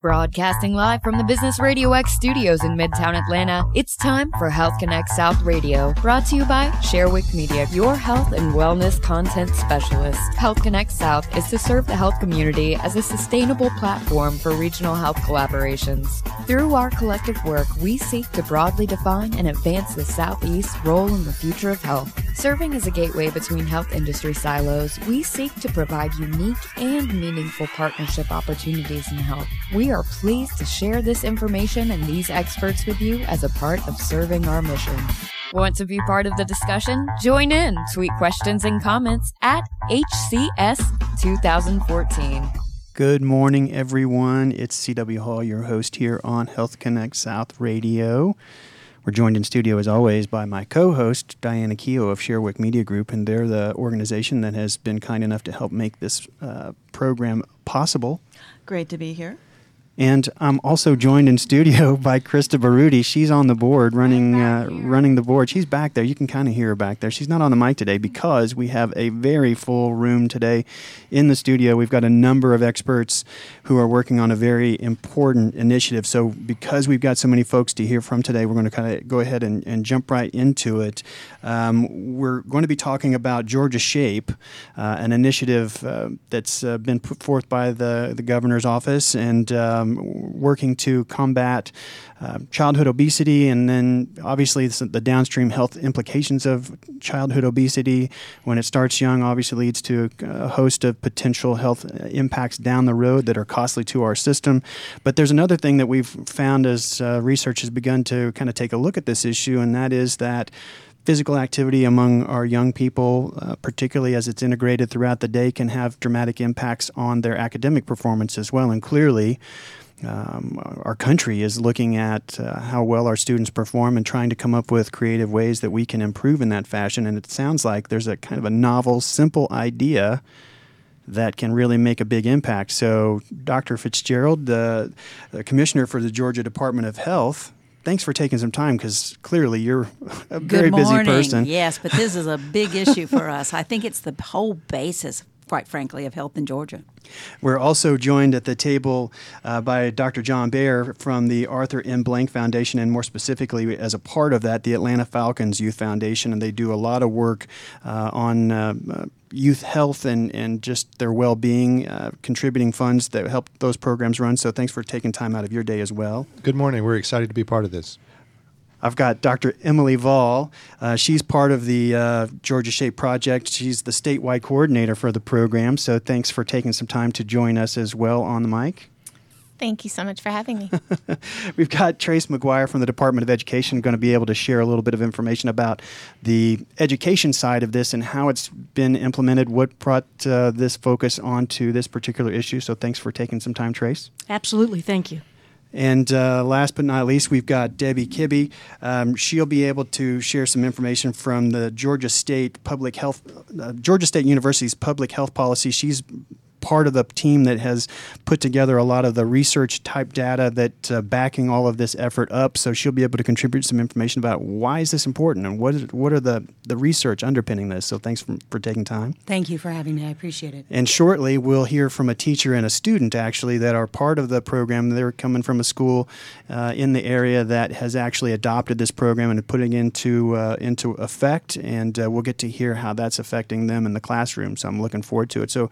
Broadcasting live from the Business Radio X studios in Midtown Atlanta, it's time for Health Connect South Radio, brought to you by Sharewick Media, your health and wellness content specialist. Health Connect South is to serve the health community as a sustainable platform for regional health collaborations. Through our collective work, we seek to broadly define and advance the Southeast's role in the future of health. Serving as a gateway between health industry silos, we seek to provide unique and meaningful partnership opportunities in health. We are pleased to share this information and these experts with you as a part of serving our mission. Want to be part of the discussion? Join in. Tweet questions and comments at HCS 2014. Good morning, everyone. It's C.W. Hall, your host here on Health Connect South Radio. We're joined in studio, as always, by my co host, Diana Keogh of Sharewick Media Group, and they're the organization that has been kind enough to help make this uh, program possible. Great to be here. And I'm also joined in studio by Krista Baruti. She's on the board, running uh, running the board. She's back there. You can kind of hear her back there. She's not on the mic today because we have a very full room today in the studio. We've got a number of experts who are working on a very important initiative. So because we've got so many folks to hear from today, we're going to kind of go ahead and, and jump right into it. Um, we're going to be talking about Georgia Shape, uh, an initiative uh, that's uh, been put forth by the, the governor's office and um, working to combat uh, childhood obesity and then obviously the downstream health implications of childhood obesity. When it starts young, obviously leads to a host of potential health impacts down the road that are costly to our system. But there's another thing that we've found as uh, research has begun to kind of take a look at this issue, and that is that physical activity among our young people, uh, particularly as it's integrated throughout the day, can have dramatic impacts on their academic performance as well. And clearly, um, our country is looking at uh, how well our students perform and trying to come up with creative ways that we can improve in that fashion. And it sounds like there's a kind of a novel, simple idea that can really make a big impact. So, Dr. Fitzgerald, the, the commissioner for the Georgia Department of Health, thanks for taking some time because clearly you're a very busy person. Yes, but this is a big issue for us. I think it's the whole basis, quite frankly, of health in Georgia. We're also joined at the table uh, by Dr. John Bare from the Arthur M. Blank Foundation, and more specifically, as a part of that, the Atlanta Falcons Youth Foundation. And they do a lot of work uh, on uh, youth health and, and just their well being, uh, contributing funds that help those programs run. So thanks for taking time out of your day as well. Good morning. We're excited to be part of this. I've got Dr. Emily Vall. Uh, she's part of the uh, Georgia Shape Project. She's the statewide coordinator for the program. So thanks for taking some time to join us as well on the mic. Thank you so much for having me. We've got Trace McGuire from the Department of Education going to be able to share a little bit of information about the education side of this and how it's been implemented, what brought uh, this focus onto this particular issue. So thanks for taking some time, Trace. Absolutely. Thank you. And uh, last but not least, we've got Debbie Kibbe. Um, she'll be able to share some information from the Georgia State Public Health, uh, Georgia State University's public health policy. She's part of the team that has put together a lot of the research type data that uh, backing all of this effort up. So she'll be able to contribute some information about why is this important and what is, what are the, the research underpinning this. So thanks for, for taking time. Thank you for having me. I appreciate it. And shortly we'll hear from a teacher and a student actually that are part of the program. They're coming from a school uh, in the area that has actually adopted this program and putting into uh, into effect. And uh, we'll get to hear how that's affecting them in the classroom. So I'm looking forward to it. So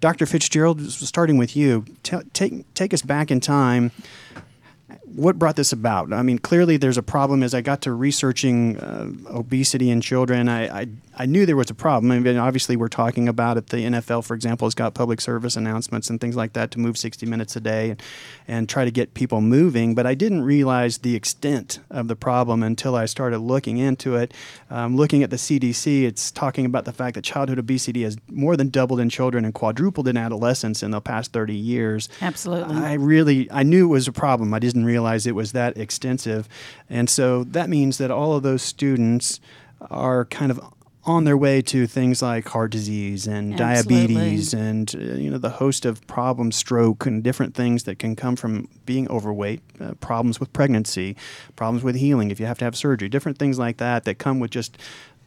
Dr. Fitzgerald, starting with you, t- take take us back in time what brought this about? I mean, clearly there's a problem. As I got to researching uh, obesity in children, I, I, I knew there was a problem. I mean, obviously we're talking about it. The NFL, for example, has got public service announcements and things like that to move 60 minutes a day and, and try to get people moving. But I didn't realize the extent of the problem until I started looking into it. Um, looking at the CDC, it's talking about the fact that childhood obesity has more than doubled in children and quadrupled in adolescents in the past 30 years. Absolutely. I really I knew it was a problem. I didn't realize realize it was that extensive. And so that means that all of those students are kind of on their way to things like heart disease and Absolutely. diabetes and uh, you know the host of problems stroke and different things that can come from being overweight uh, problems with pregnancy problems with healing if you have to have surgery different things like that that come with just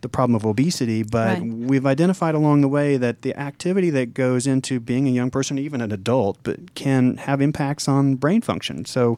the problem of obesity, but Right. we've identified along the way that the activity that goes into being a young person, even an adult, but can have impacts on brain function. So,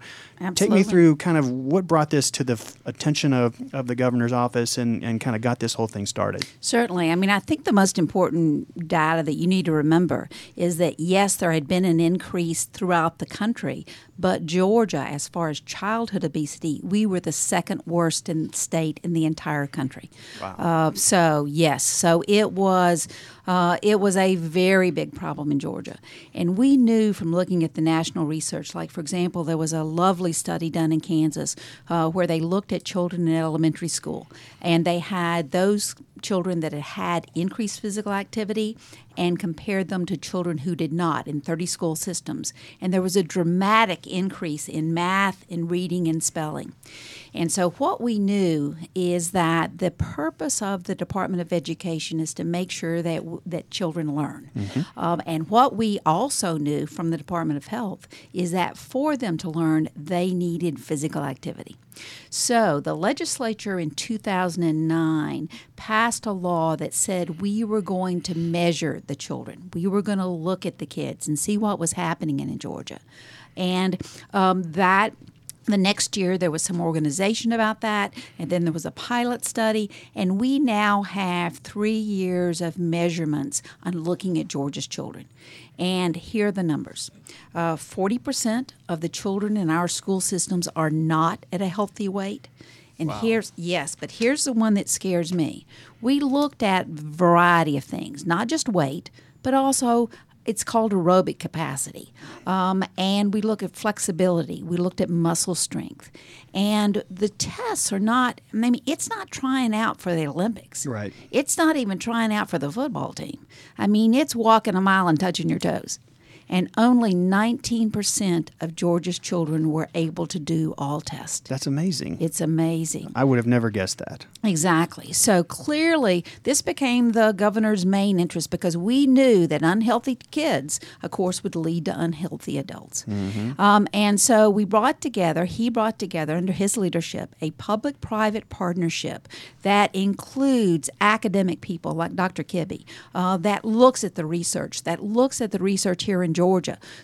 take me through kind of what brought this to the f- attention of, of the governor's office and, and kind of got this whole thing started. Certainly. I mean, I think the most important data that you need to remember is that yes, there had been an increase throughout the country, but Georgia, as far as childhood obesity, we were the second worst in state in the entire country. Wow. Uh, so yes, so it was uh, it was a very big problem in Georgia, and we knew from looking at the national research. Like for example, there was a lovely study done in Kansas uh, where they looked at children in elementary school, and they had those children that had had increased physical activity and compared them to children who did not in 30 school systems. And there was a dramatic increase in math, in reading, and spelling. And so, what we knew is that the purpose of the Department of Education is to make sure that that children learn. Um, and what we also knew from the Department of Health is that for them to learn, they needed physical activity. So, the legislature in 2009 passed a law that said we were going to measure the children. We were going to look at the kids and see what was happening in, Georgia. And um, that the next year, there was some organization about that, and then there was a pilot study, and we now have three years of measurements on looking at Georgia's children. And here are the numbers uh, 40% of the children in our school systems are not at a healthy weight. And here's yes, but here's the one that scares me. We looked at variety of things, not just weight, but also it's called aerobic capacity. Um, and we look at flexibility. We looked at muscle strength. And the tests are not, I mean, it's not trying out for the Olympics. Right. It's not even trying out for the football team. I mean, it's walking a mile and touching your toes. And only 19% of Georgia's children were able to do all tests. That's amazing. It's amazing. I would have never guessed that. Exactly. So clearly, this became the governor's main interest because we knew that unhealthy kids, of course, would lead to unhealthy adults. Um, and so we brought together, he brought together under his leadership, a public private partnership that includes academic people like Dr. Kibbe, uh, that looks at the research, that looks at the research here in Georgia,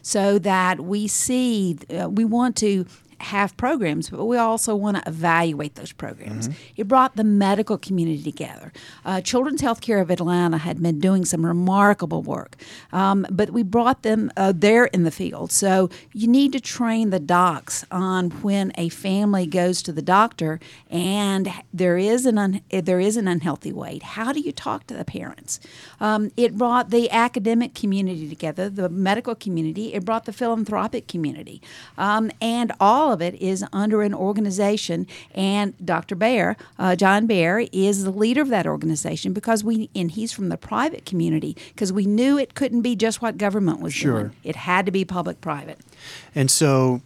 so that we see, uh, we want to have programs, but we also want to evaluate those programs. It brought the medical community together. Uh, Children's Healthcare of Atlanta had been doing some remarkable work, um, but we brought them uh, there in the field. So you need to train the docs on when a family goes to the doctor and there is an un- there is an unhealthy weight. How do you talk to the parents? Um, it brought the academic community together, the medical community. It brought the philanthropic community, um, and all of it is under an organization. And Dr. Bare, uh, John Bare, is the leader of that organization because we and he's from the private community because we knew it couldn't be just what government was Sure. doing. It had to be public-private. And so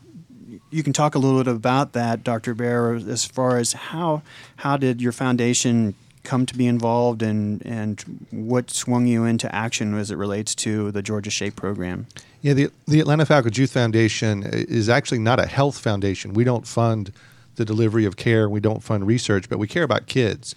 you can talk a little bit about that, Dr. Bare, as far as how how did your foundation come to be involved and and what swung you into action as it relates to the Georgia Shape program? Yeah, the, the Atlanta Falcons Youth Foundation is actually not a health foundation. We don't fund the delivery of care, we don't fund research, but we care about kids.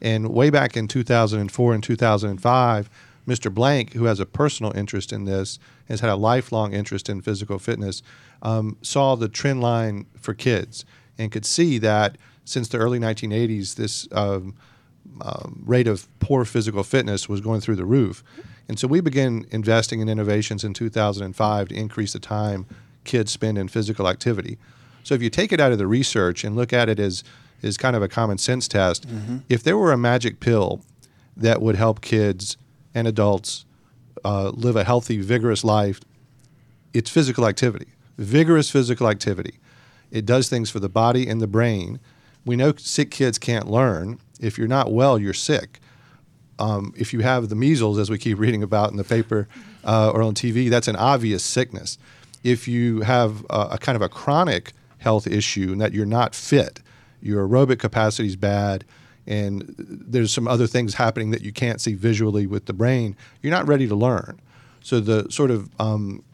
And way back in 2004 and 2005, Mr. Blank, who has a personal interest in this, has had a lifelong interest in physical fitness, um, saw the trend line for kids and could see that since the early 1980s, this um, um, rate of poor physical fitness was going through the roof. And so we began investing in innovations in 2005 to increase the time kids spend in physical activity. So if you take it out of the research and look at it as, as kind of a common sense test, if there were a magic pill that would help kids and adults uh, live a healthy, vigorous life, it's physical activity, vigorous physical activity. It does things for the body and the brain. We know sick kids can't learn. If you're not well, you're sick. Um, if you have the measles, as we keep reading about in the paper uh, or on TV, that's an obvious sickness. If you have a, a kind of a chronic health issue and that you're not fit, your aerobic capacity is bad, and there's some other things happening that you can't see visually with the brain, you're not ready to learn. So the sort of um,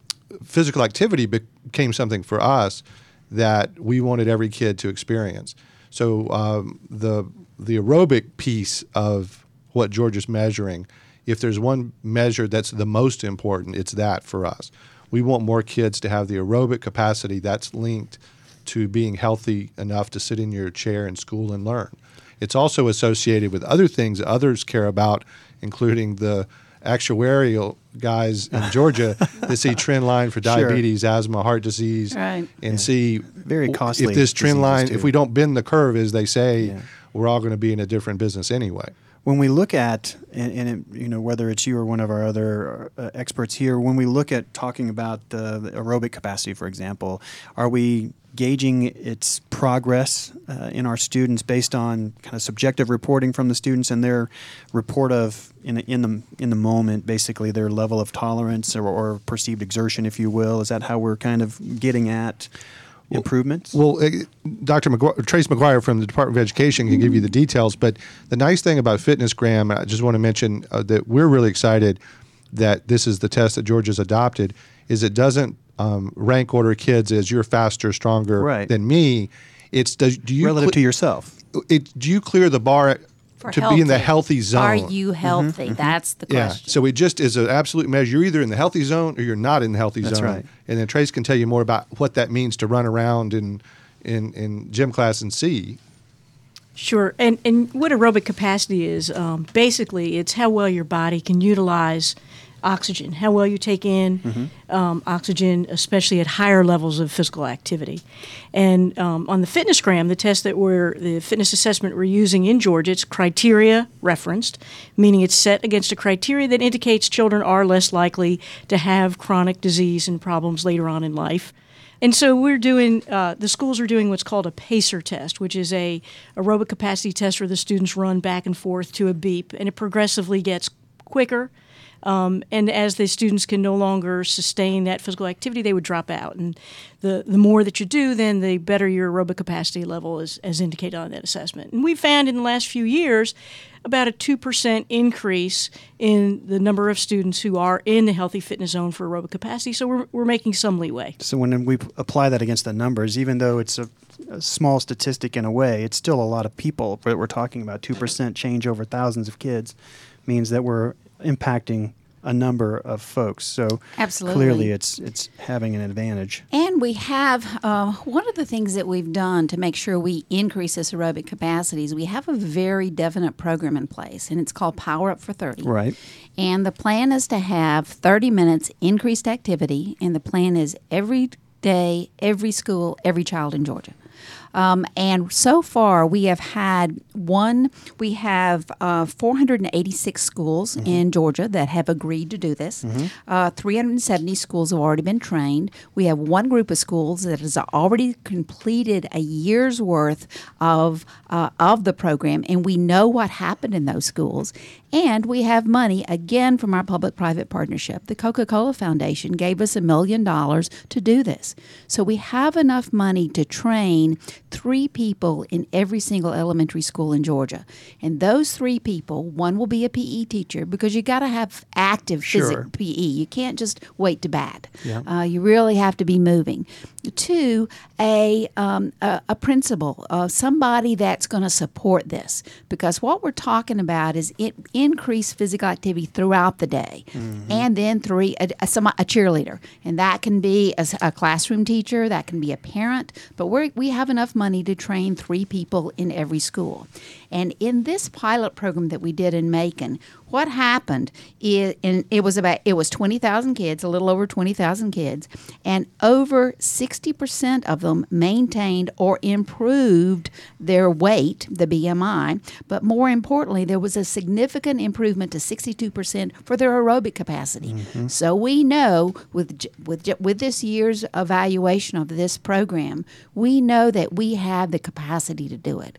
physical activity became something for us that we wanted every kid to experience. So um, the the aerobic piece of what Georgia's measuring, if there's one measure that's the most important, it's that for us. We want more kids to have the aerobic capacity that's linked to being healthy enough to sit in your chair in school and learn. It's also associated with other things others care about, including the actuarial guys in Georgia that see trend line for Sure. diabetes, asthma, heart disease, Right. and see Very costly if this trend line, too. if we don't bend the curve, as they say, Yeah. We're all going to be in a different business anyway. when we look at and, and it, you know whether it's you or one of our other uh, experts here when we look at talking about uh, the aerobic capacity for example are we gauging its progress uh, in our students based on kind of subjective reporting from the students and their report of in the, in the in the moment basically their level of tolerance or, or perceived exertion if you will is that how we're kind of getting at improvements Well, uh, Dr. Trace McGuire from the Department of Education can give you the details, but the nice thing about FitnessGram, I just want to mention uh, that we're really excited that this is the test that Georgia's adopted, is it doesn't um, rank order kids as you're faster, stronger Right. than me. It's does, do you relative cle- to yourself it, do you clear the bar For to be in the healthy. healthy zone? Are you healthy? That's the question. Yeah. question. So it just is an absolute measure. You're either in the healthy zone or you're not in the healthy That's zone. right. And then Trace can tell you more about what that means to run around in in, in gym class and see. Sure, and and what aerobic capacity is um, basically it's how well your body can utilize oxygen, how well you take in um, oxygen, especially at higher levels of physical activity. And um, on the fitness gram, the test that we're the fitness assessment we're using in Georgia, it's criteria referenced, meaning it's set against a criteria that indicates children are less likely to have chronic disease and problems later on in life. And so we're doing, uh, the schools are doing what's called a PACER test, which is a aerobic capacity test where the students run back and forth to a beep, and it progressively gets quicker. Um, and as the students can no longer sustain that physical activity, they would drop out. And the, the more that you do, then the better your aerobic capacity level is, as indicated on that assessment. And we found in the last few years about a 2% increase in the number of students who are in the healthy fitness zone for aerobic capacity. So we're, we're making some leeway. So when we apply that against the numbers, even though it's a, a small statistic in a way, it's still a lot of people. But we're talking about two percent change over thousands of kids, means that we're impacting a number of folks. So Absolutely. clearly, it's it's having an advantage. And we have uh, one of the things that we've done to make sure we increase this aerobic capacities. We have a very definite program in place, and it's called Power Up for 30. Right. And the plan is to have 30 minutes increased activity, and the plan is every day, every school, every child in Georgia. Um, and so far, we have had one, we have uh, 486 schools in Georgia that have agreed to do this. Uh, 370 schools have already been trained. We have one group of schools that has already completed a year's worth of, uh, of the program, and we know what happened in those schools. And we have money again from our public private partnership. The Coca Cola Foundation gave us a million dollars to do this. So we have enough money to train three people in every single elementary school in Georgia. And those three people, one will be a PE teacher because you got to have active Sure. physical PE. You can't just wait to bat. Yeah. Uh, you really have to be moving. Two, a, um, a, a principal, uh, somebody that's going to support this. Because what we're talking about is it, increased physical activity throughout the day. Mm-hmm. And then three, a, a, some, a cheerleader. And that can be a classroom teacher, that can be a parent. But we're, we have enough money to train three people in every school. And in this pilot program that we did in Macon, what happened is, and it was about it was twenty thousand kids, a little over twenty thousand kids, and over sixty percent of them maintained or improved their weight, the BMI. But more importantly, there was a significant improvement to sixty-two percent for their aerobic capacity. Mm-hmm. So we know with with with this year's evaluation of this program, we know that we have the capacity to do it.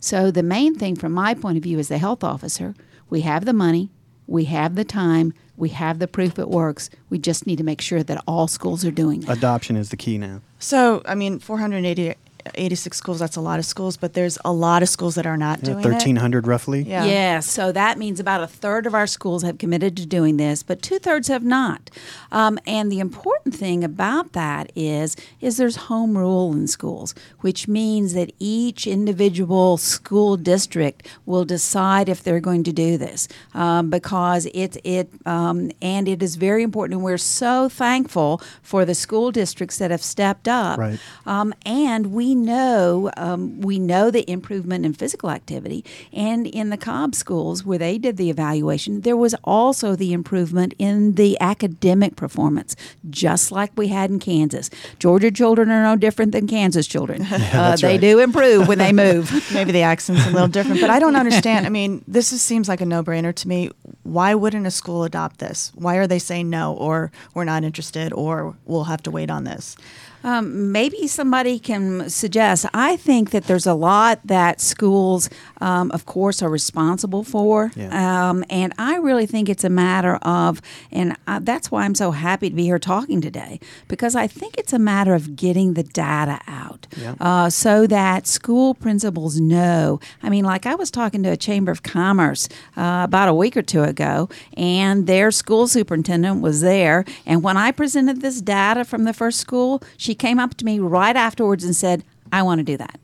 So the main thing from my point of view as the health officer, we have the money, we have the time, we have the proof it works. We just need to make sure that all schools are doing that. Adoption is the key now. So, I mean, 480 86 schools, that's a lot of schools, but there's a lot of schools that are not doing it. 1,300 roughly. Yeah. Yes, so that means about a third of our schools have committed to doing this, but two thirds have not. Um, and the important thing about that is, is there's home rule in schools, which means that each individual school district will decide if they're going to do this, um, because it it um, and it is very important. And we're so thankful for the school districts that have stepped up. Right. Um, and we know um, we know the improvement in physical activity, and in the Cobb schools where they did the evaluation, there was also the improvement in the academic performance, just like we had in Kansas. Georgia children are no different than Kansas children. uh, they right. do improve when they move. Maybe the accent's a little different, but I don't understand. I mean, this is, seems like a no-brainer to me. Why wouldn't a school adopt this? Why are they saying no, or we're not interested, or we'll have to wait on this? Um, maybe somebody can suggest. I think that there's a lot that schools, um, of course, are responsible for, Yeah. um, and I really think it's a matter of, and I, that's why I'm so happy to be here talking today because I think it's a matter of getting the data out, Yeah. uh, so that school principals know. I mean, like I was talking to a chamber of commerce uh, about a week or two ago, and their school superintendent was there, and when I presented this data from the first school, she came up to me right afterwards and said, "I want to do that."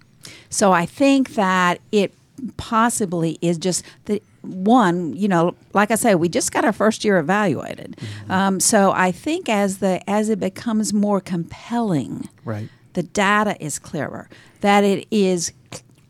So I think that it possibly is just the one. You know, like I say, we just got our first year evaluated, um, so I think as the as it becomes more compelling, Right. the data is clearer that it is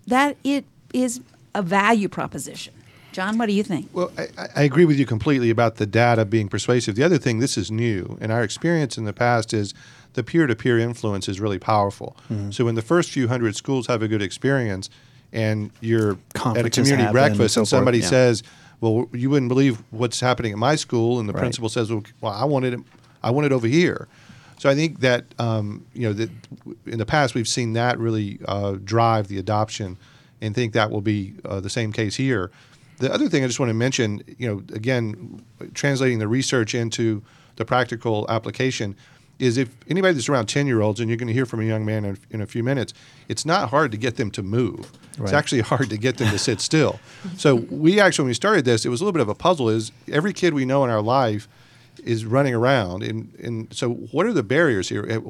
that it is a value proposition. John, what do you think? Well, I, I agree with you completely about the data being persuasive. The other thing, this is new, and our experience in the past is the peer-to-peer influence is really powerful. So when the first few hundred schools have a good experience, and you're at a community happen and breakfast, so and somebody yeah. says, "Well, you wouldn't believe what's happening at my school," and the Right. principal says, "Well, well I wanted it, I want it over here." So I think that um, you know that in the past we've seen that really uh, drive the adoption, and think that will be uh, the same case here. The other thing I just want to mention, you know, again, translating the research into the practical application is if anybody that's around 10 year olds, and you're going to hear from a young man in, in a few minutes, it's not hard to get them to move. It's actually hard to get them to sit still. So we actually, when we started this, it was a little bit of a puzzle is every kid we know in our life is running around. And, and so what are the barriers here? It-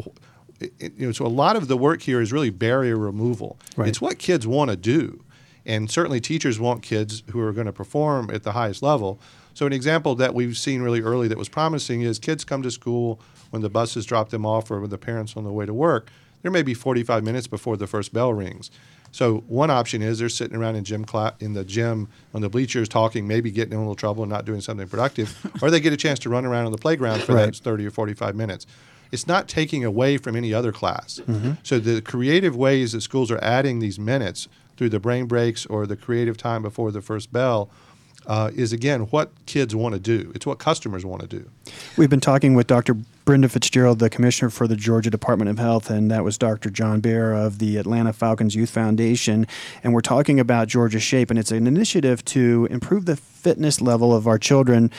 it- you know, so a lot of the work here is really barrier removal. Right. It's what kids want to do. And certainly teachers want kids who are going to perform at the highest level. So an example that we've seen really early that was promising is kids come to school when the buses drop them off or when the parents on the way to work. There may be 45 minutes before the first bell rings. So one option is they're sitting around in gym cla- in the gym on the bleachers talking, maybe getting in a little trouble and not doing something productive, or they get a chance to run around on the playground for Right. that 30 or 45 minutes. It's not taking away from any other class. Mm-hmm. So the creative ways that schools are adding these minutes through the brain breaks or the creative time before the first bell uh, is again what kids want to do. It's what customers want to do. We've been talking with Dr. Brenda Fitzgerald, the commissioner for the Georgia Department of Health, and that was Dr. John Bare of the Atlanta Falcons Youth Foundation. And we're talking about Georgia Shape, and it's an initiative to improve the fitness level of our children.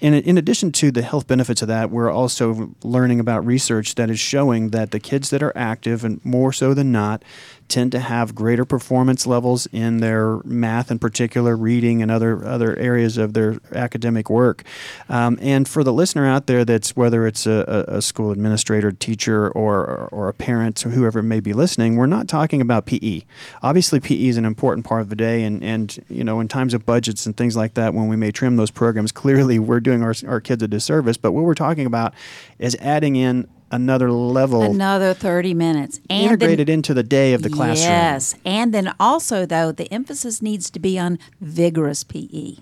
In, in addition to the health benefits of that, we're also learning about research that is showing that the kids that are active, and more so than not, tend to have greater performance levels in their math, in particular, reading, and other other areas of their academic work. Um, and for the listener out there, that's whether it's a, a, school administrator, teacher, or or a parent, or whoever may be listening, we're not talking about PE. Obviously, PE is an important part of the day, and and you know, in times of budgets and things like that, when we may trim those programs, clearly we're doing our our kids a disservice. But what we're talking about is adding in another level Another 30 minutes. And then- integrated into the day of the classroom. Yes. And then also, though, the emphasis needs to be on vigorous. PE.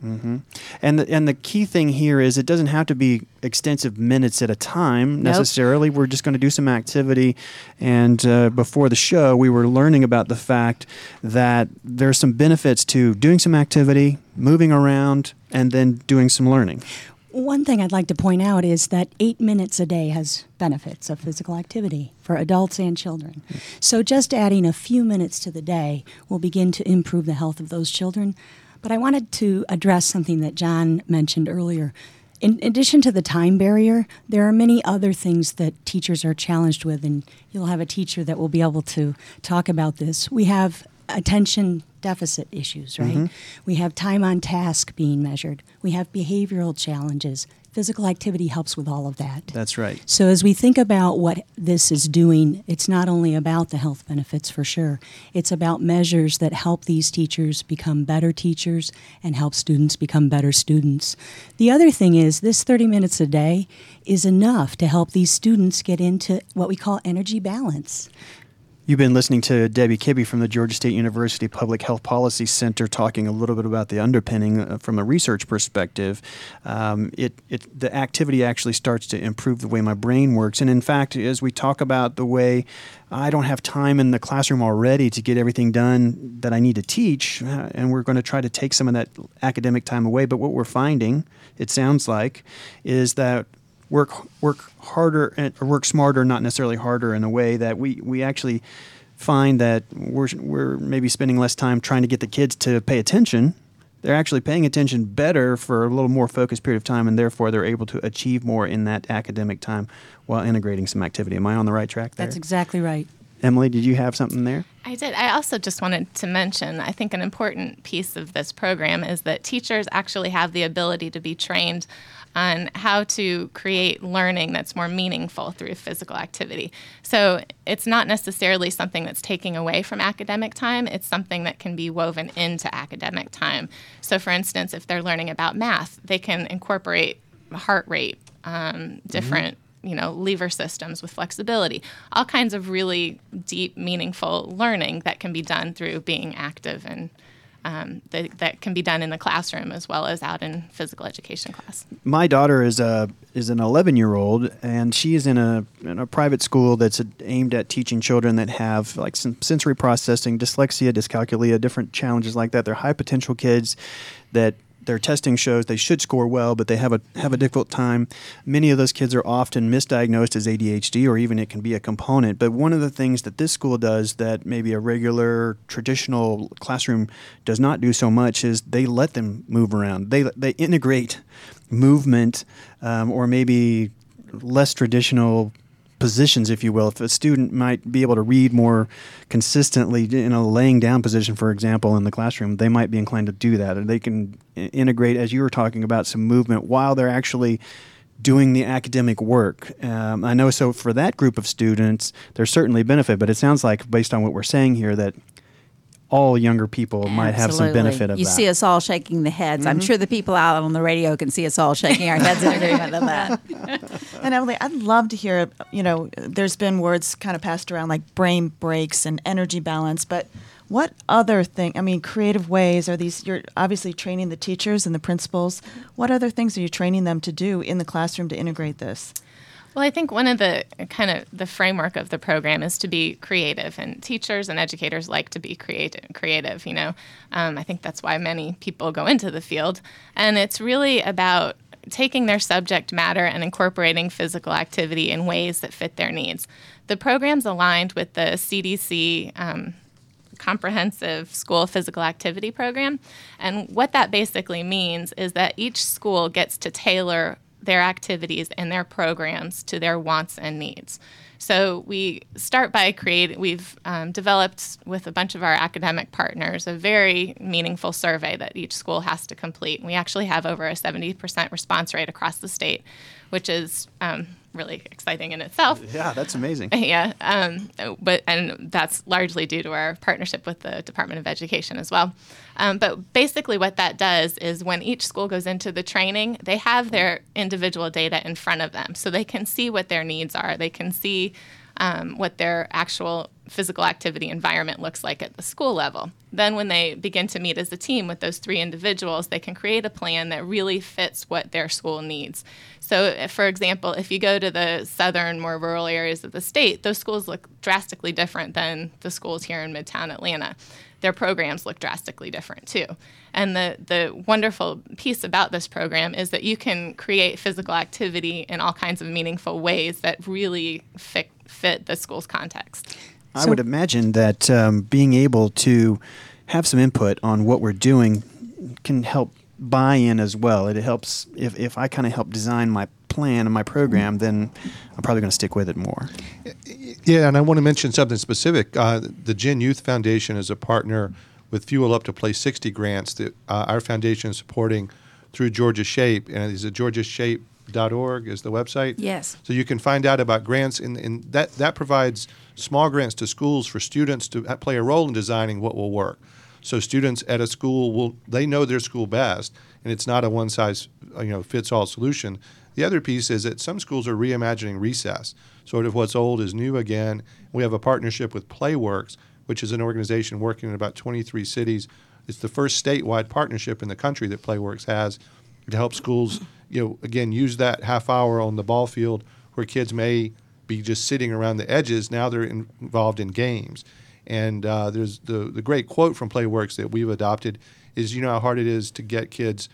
And the, and the key thing here is it doesn't have to be extensive minutes at a time Nope. necessarily. We're just going to do some activity. And uh, before the show, we were learning about the fact that there's some benefits to doing some activity, moving around, and then doing some learning. One thing I'd like to point out is that eight minutes a day has benefits of physical activity for adults and children. So just adding a few minutes to the day will begin to improve the health of those children. But I wanted to address something that John mentioned earlier. In addition to the time barrier, there are many other things that teachers are challenged with, and you'll have a teacher that will be able to talk about this. We have attention deficit issues, right? Mm-hmm. We have time on task being measured. We have behavioral challenges. Physical activity helps with all of that. That's right. So, as we think about what this is doing, it's not only about the health benefits for sure, it's about measures that help these teachers become better teachers and help students become better students. The other thing is, this 30 minutes a day is enough to help these students get into what we call energy balance. You've been listening to Debbie Kibbe from the Georgia State University Public Health Policy Center talking a little bit about the underpinning uh, from a research perspective. Um, it, it, the activity actually starts to improve the way my brain works. And in fact, as we talk about the way I don't have time in the classroom already to get everything done that I need to teach, uh, and we're going to try to take some of that academic time away. But what we're finding, it sounds like, is that work work harder and or work smarter, not necessarily harder, in a way that we we actually find that we're we're maybe spending less time trying to get the kids to pay attention. They're actually paying attention better for a little more focused period of time, and therefore they're able to achieve more in that academic time while integrating some activity. Am I on the right track there? That's exactly right. Emily, did you have something there? I did. I also just wanted to mention I think an important piece of this program is that teachers actually have the ability to be trained on how to create learning that's more meaningful through physical activity. So it's not necessarily something that's taking away from academic time, it's something that can be woven into academic time. So, for instance, if they're learning about math, they can incorporate heart rate, um, different. You know, lever systems with flexibility, all kinds of really deep, meaningful learning that can be done through being active and um, that, that can be done in the classroom as well as out in physical education class. My daughter is a is an 11 year old, and she is in a in a private school that's aimed at teaching children that have like sen- sensory processing, dyslexia, dyscalculia, different challenges like that. They're high potential kids that their testing shows they should score well, but they have a have a difficult time. Many of those kids are often misdiagnosed as ADHD, or even it can be a component. But one of the things that this school does that maybe a regular traditional classroom does not do so much is they let them move around. They they integrate movement, um, or maybe less traditional positions, if you will. If a student might be able to read more consistently in a laying down position, for example, in the classroom, they might be inclined to do that. And they can integrate, as you were talking about, some movement while they're actually doing the academic work. Um, I know so for that group of students, there's certainly benefit, but it sounds like, based on what we're saying here, that all younger people might have some benefit of you that. Mm-hmm. see us all shaking the heads. I'm sure the people out on the radio can see us all shaking our heads in agreement of that. And Emily, I'd love to hear, you know, there's been words kind of passed around like brain breaks and energy balance, but what other thing, I mean, creative ways are these, you're obviously training the teachers and the principals. What other things are you training them to do in the classroom to integrate this? Well, I think one of the kind of the framework of the program is to be creative, and teachers and educators like to be creative. Creative, you know, um, I think that's why many people go into the field, and it's really about taking their subject matter and incorporating physical activity in ways that fit their needs. The program's aligned with the CDC. Um, comprehensive school physical activity program. And what that basically means is that each school gets to tailor their activities and their programs to their wants and needs. So we start by creating, we've um, developed with a bunch of our academic partners a very meaningful survey that each school has to complete. And We actually have over a 70% response rate across the state, which is um, really exciting in itself. yeah, that's amazing. Yeah, um, but and that's largely due to our partnership with the Department of Education as well. Um, but basically, what that does is when each school goes into the training, they have their individual data in front of them, so they can see what their needs are. They can see um, what their actual physical activity environment looks like at the school level. Then, when they begin to meet as a team with those three individuals, they can create a plan that really fits what their school needs. So, if- for example, if you go to the southern, more rural areas of the state, those schools look drastically different than the schools here in Midtown Atlanta. Their programs look drastically different too. And the, the wonderful piece about this program is that you can create physical activity in all kinds of meaningful ways that really fit, fit the school's context. I would imagine that um, being able to have some input on what we're doing can help buy-in as well. It helps if if I kind of help design my plan and my program, then I'm probably going to stick with it more. Yeah, and I want to mention something specific. Uh, the Gin Youth Foundation is a partner with Fuel Up to Play 60 grants that uh, our foundation is supporting through Georgia Shape, and it's at georgiashape.org is the website. Yes. So you can find out about grants, and, and that that provides small grants to schools for students to play a role in designing what will work. So students at a school will they know their school best, and it's not a one size uh, you know fits all solution. The other piece is that some schools are reimagining recess, sort of what's old is new again. We have a partnership with PlayWorks, which is an organization working in about 23 cities. It's the first statewide partnership in the country that PlayWorks has to help schools, you know, again use that half hour on the ball field where kids may be just sitting around the edges. Now they're in, involved in games. And uh, there's the the great quote from PlayWorks that we've adopted is, you know how hard it is to get kids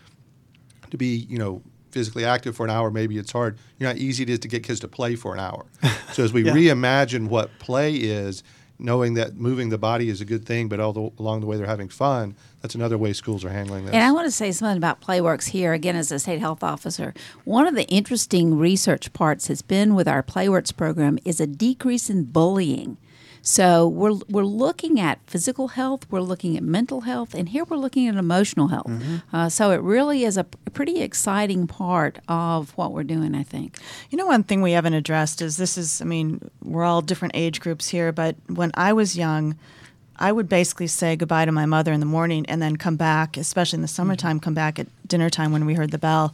to be, you know, physically active for an hour. Maybe it's hard. You know how easy it is to get kids to play for an hour. So as we Yeah. reimagine what play is, knowing that moving the body is a good thing, but all the, along the way they're having fun, that's another way schools are handling this. And I want to say something about PlayWorks here, again, as a state health officer. One of the interesting research parts has been with our PlayWorks program is a decrease in bullying. So we're, we're looking at physical health, we're looking at mental health, and here we're looking at emotional health. Uh, so it really is a p- pretty exciting part of what we're doing, I think. You know, one thing we haven't addressed is this is, I mean, we're all different age groups here, but when I was young, I would basically say goodbye to my mother in the morning and then come back, especially in the summertime, come back at dinner time when we heard the bell.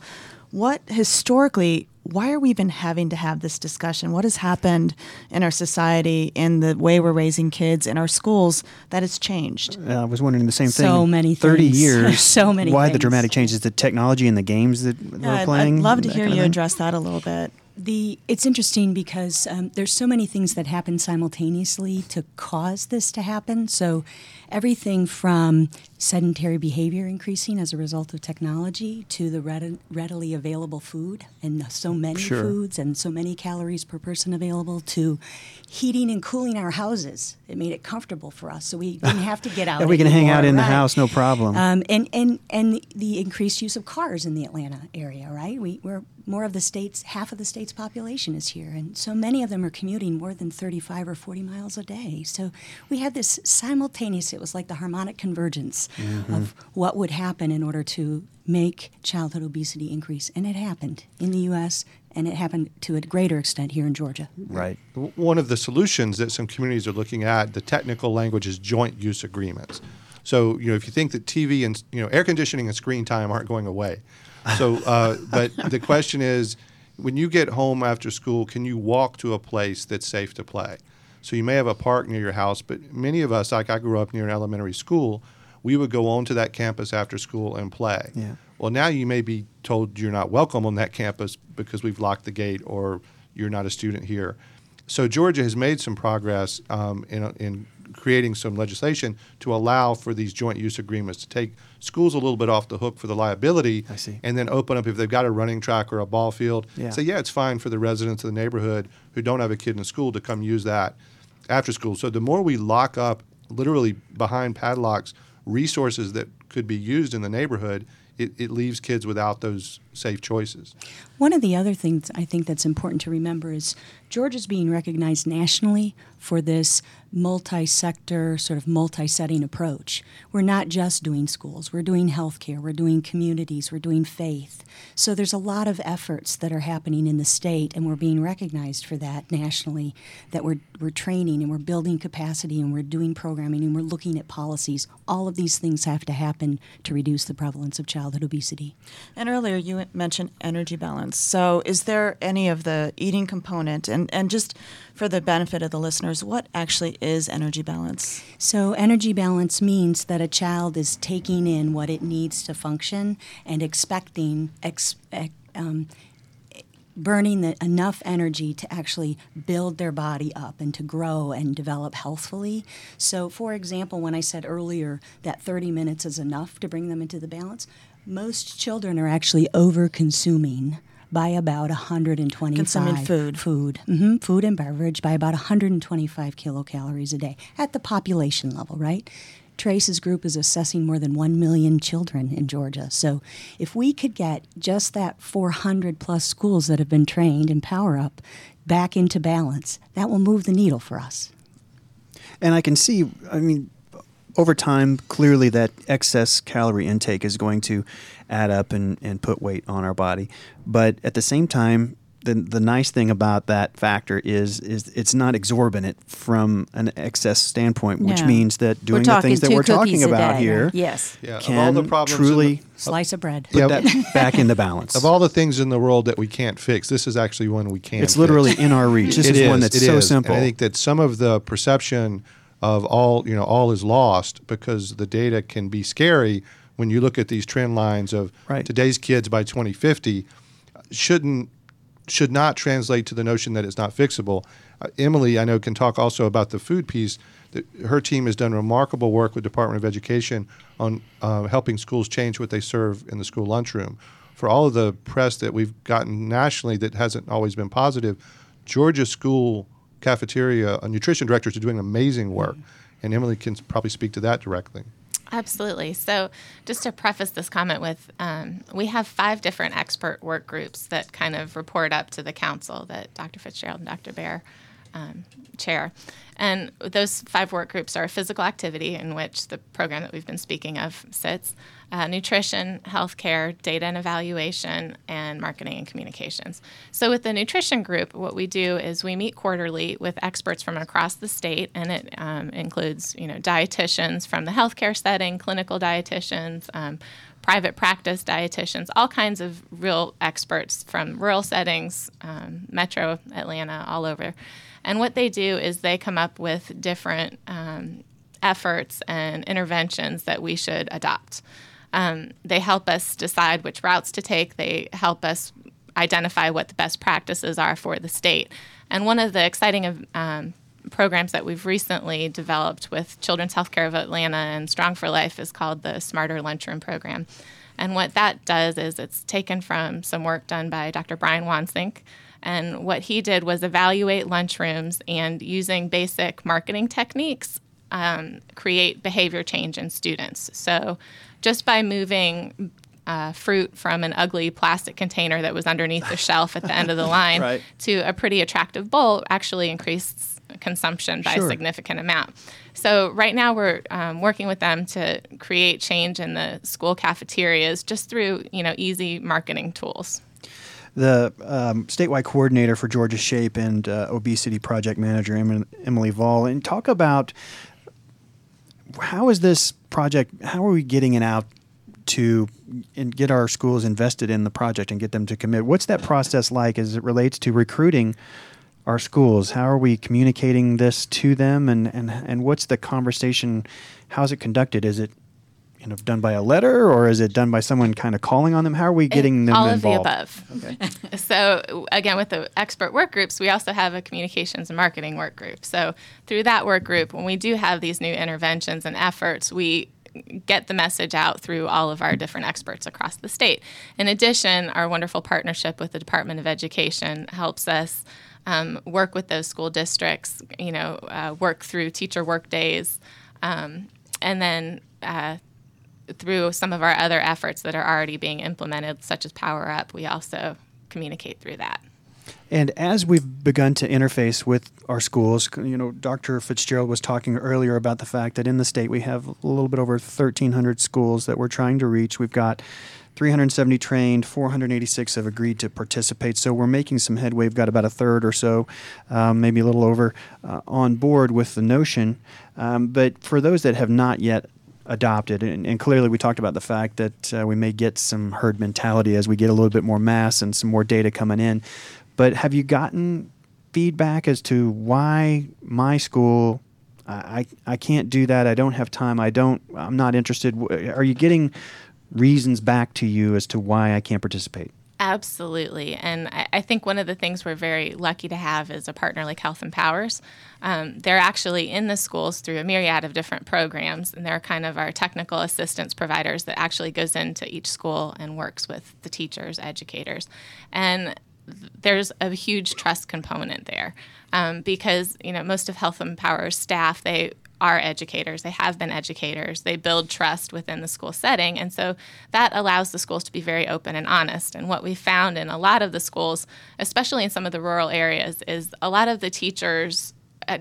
What historically, why are we even having to have this discussion? What has happened in our society, in the way we're raising kids, in our schools, that has changed? Uh, I was wondering the same thing. So many Thirty things. years. So many Why the things. dramatic changes? The technology and the games that Yeah, we're I'd- playing. I'd love to hear kind of you thing? address that a little bit. The it's interesting because um, there's so many things that happen simultaneously to cause this to happen. So everything from sedentary behavior increasing as a result of technology to the readi- readily available food and so many Sure. foods and so many calories per person available to heating and cooling our houses. It made it comfortable for us, so we didn't have to get out. Yeah, we can hang out anymore, in the house, no problem. Um, and, and, and the increased use of cars in the Atlanta area, right? We, we're more of the state's, half of the state's population is here. And so many of them are commuting more than 35 or 40 miles a day. So we had this simultaneous, it was like the harmonic convergence of what would happen in order to make childhood obesity increase. And it happened in the U.S., and it happened to a greater extent here in Georgia. right. One of the solutions that some communities are looking at, the technical language is joint use agreements. So, you know, if you think that TV and, you know, air conditioning and screen time aren't going away. So, uh, but the question is, when you get home after school, can you walk to a place that's safe to play? So you may have a park near your house, but many of us, like I grew up near an elementary school, we would go onto that campus after school and play. Yeah. Well, now you may be told you're not welcome on that campus because we've locked the gate or you're not a student here. So Georgia has made some progress um, in, in creating some legislation to allow for these joint use agreements to take schools a little bit off the hook for the liability I see. and then open up if they've got a running track or a ball field. Yeah. Say, yeah, it's fine for the residents of the neighborhood who don't have a kid in school to come use that after school. So the more we lock up, literally behind padlocks, resources that could be used in the neighborhood, it, it leaves kids without those safe choices. One of the other things I think that's important to remember is Georgia's being recognized nationally for this multi sector, sort of multi setting approach. We're not just doing schools, we're doing healthcare, we're doing communities, we're doing faith. So there's a lot of efforts that are happening in the state, and we're being recognized for that nationally, that we're, we're training and we're building capacity and we're doing programming and we're looking at policies. All of these things have to happen to reduce the prevalence of childhood obesity. And earlier you mentioned energy balance. So, is there any of the eating component, and, and just for the benefit of the listeners, what actually is energy balance? So, energy balance means that a child is taking in what it needs to function and expecting, ex, ex- um, burning the, enough energy to actually build their body up and to grow and develop healthfully. So, for example, when I said earlier that 30 minutes is enough to bring them into the balance, most children are actually over consuming by about 125 Consuming food. food hmm food and beverage by about 125 kilocalories a day at the population level right Trace's group is assessing more than 1 million children in Georgia. So if we could get just that 400 plus schools that have been trained in Power Up back into balance, that will move the needle for us. And I can see, I mean, over time, clearly that excess calorie intake is going to add up and, and put weight on our body. But at the same time, the, the nice thing about that factor is is it's not exorbitant from an excess standpoint, which No. means that doing the things that we're talking about day. here Yes. Yeah, of can all the problems in the- truly Slice of bread. put Yeah. that back into balance. Of all the things in the world that we can't fix, this is actually one we can. it's fix. literally in our reach. This It is, one that's it so is. simple. And I think that some of the perception of all you know all is lost because the data can be scary when you look at these trend lines of Right. today's kids by 2050 shouldn't should not translate to the notion that it's not fixable. Uh, Emily, I know, can talk also about the food piece. That her team has done remarkable work with Department of Education on uh, helping schools change what they serve in the school lunchroom. For all of the press that we've gotten nationally that hasn't always been positive, Georgia school cafeteria a nutrition directors are doing amazing work, and Emily can probably speak to that directly. Absolutely. So, just to preface this comment with, um, we have five different expert work groups that kind of report up to the council that Dr. Fitzgerald and Dr. Bare um, chair. And those five work groups are physical activity, in which the program that we've been speaking of sits, uh, nutrition, healthcare, data and evaluation, and marketing and communications. So, with the nutrition group, what we do is we meet quarterly with experts from across the state, and it um, includes, you know, dietitians from the healthcare setting, clinical dietitians. Um, private practice dietitians, all kinds of real experts from rural settings, um, metro Atlanta, all over. And what they do is they come up with different um, efforts and interventions that we should adopt. Um, they help us decide which routes to take. They help us identify what the best practices are for the state. And one of the exciting um, programs that we've recently developed with Children's Healthcare of Atlanta and Strong4Life is called the Smarter Lunchroom Program. And what that does is it's taken from some work done by Dr. Brian Wansink. And what he did was evaluate lunchrooms and using basic marketing techniques, um, create behavior change in students. So just by moving uh, fruit from an ugly plastic container that was underneath the shelf at the end of the line Right. to a pretty attractive bowl actually increased consumption by Sure. a significant amount. So right now we're um, working with them to create change in the school cafeterias just through you know easy marketing tools. The um, statewide coordinator for Georgia Shape and uh, obesity project manager Em- Emily Vall, and talk about how is this project? How are we getting it out to and get our schools invested in the project and get them to commit? What's that process like as it relates to recruiting? Our schools. How are we communicating this to them, and, and and what's the conversation? How is it conducted? Is it you know done by a letter, or is it done by someone kind of calling on them? How are we getting them all involved? of the above. okay. so again, with the expert work groups, we also have a communications and marketing work group. So through that work group, when we do have these new interventions and efforts, we get the message out through all of our different experts across the state. In addition, our wonderful partnership with the Department of Education helps us um, work with those school districts. You know, uh, work through teacher work days, um, and then. Uh, through some of our other efforts that are already being implemented, such as Power Up, we also communicate through that. And as we've begun to interface with our schools, you know, Dr. Fitzgerald was talking earlier about the fact that in the state we have a little bit over 1,300 schools that we're trying to reach. We've got 370 trained, 486 have agreed to participate. So we're making some headway. We've got about a third or so, um, maybe a little over, uh, on board with the notion. Um, but for those that have not yet adopted. And, and clearly, we talked about the fact that uh, we may get some herd mentality as we get a little bit more mass and some more data coming in. But have you gotten feedback as to why my school? I, I can't do that. I don't have time. I don't. I'm not interested. Are you getting reasons back to you as to why I can't participate? Absolutely. And I, I think one of the things we're very lucky to have is a partner like HealthMPowers. Um, they're actually in the schools through a myriad of different programs, and they're kind of our technical assistance providers that actually goes into each school and works with the teachers, educators. And there's a huge trust component there um, because, you know, most of HealthMPowers staff, they are educators. They have been educators. They build trust within the school setting. And so that allows the schools to be very open and honest. And what we found in a lot of the schools, especially in some of the rural areas, is a lot of the teachers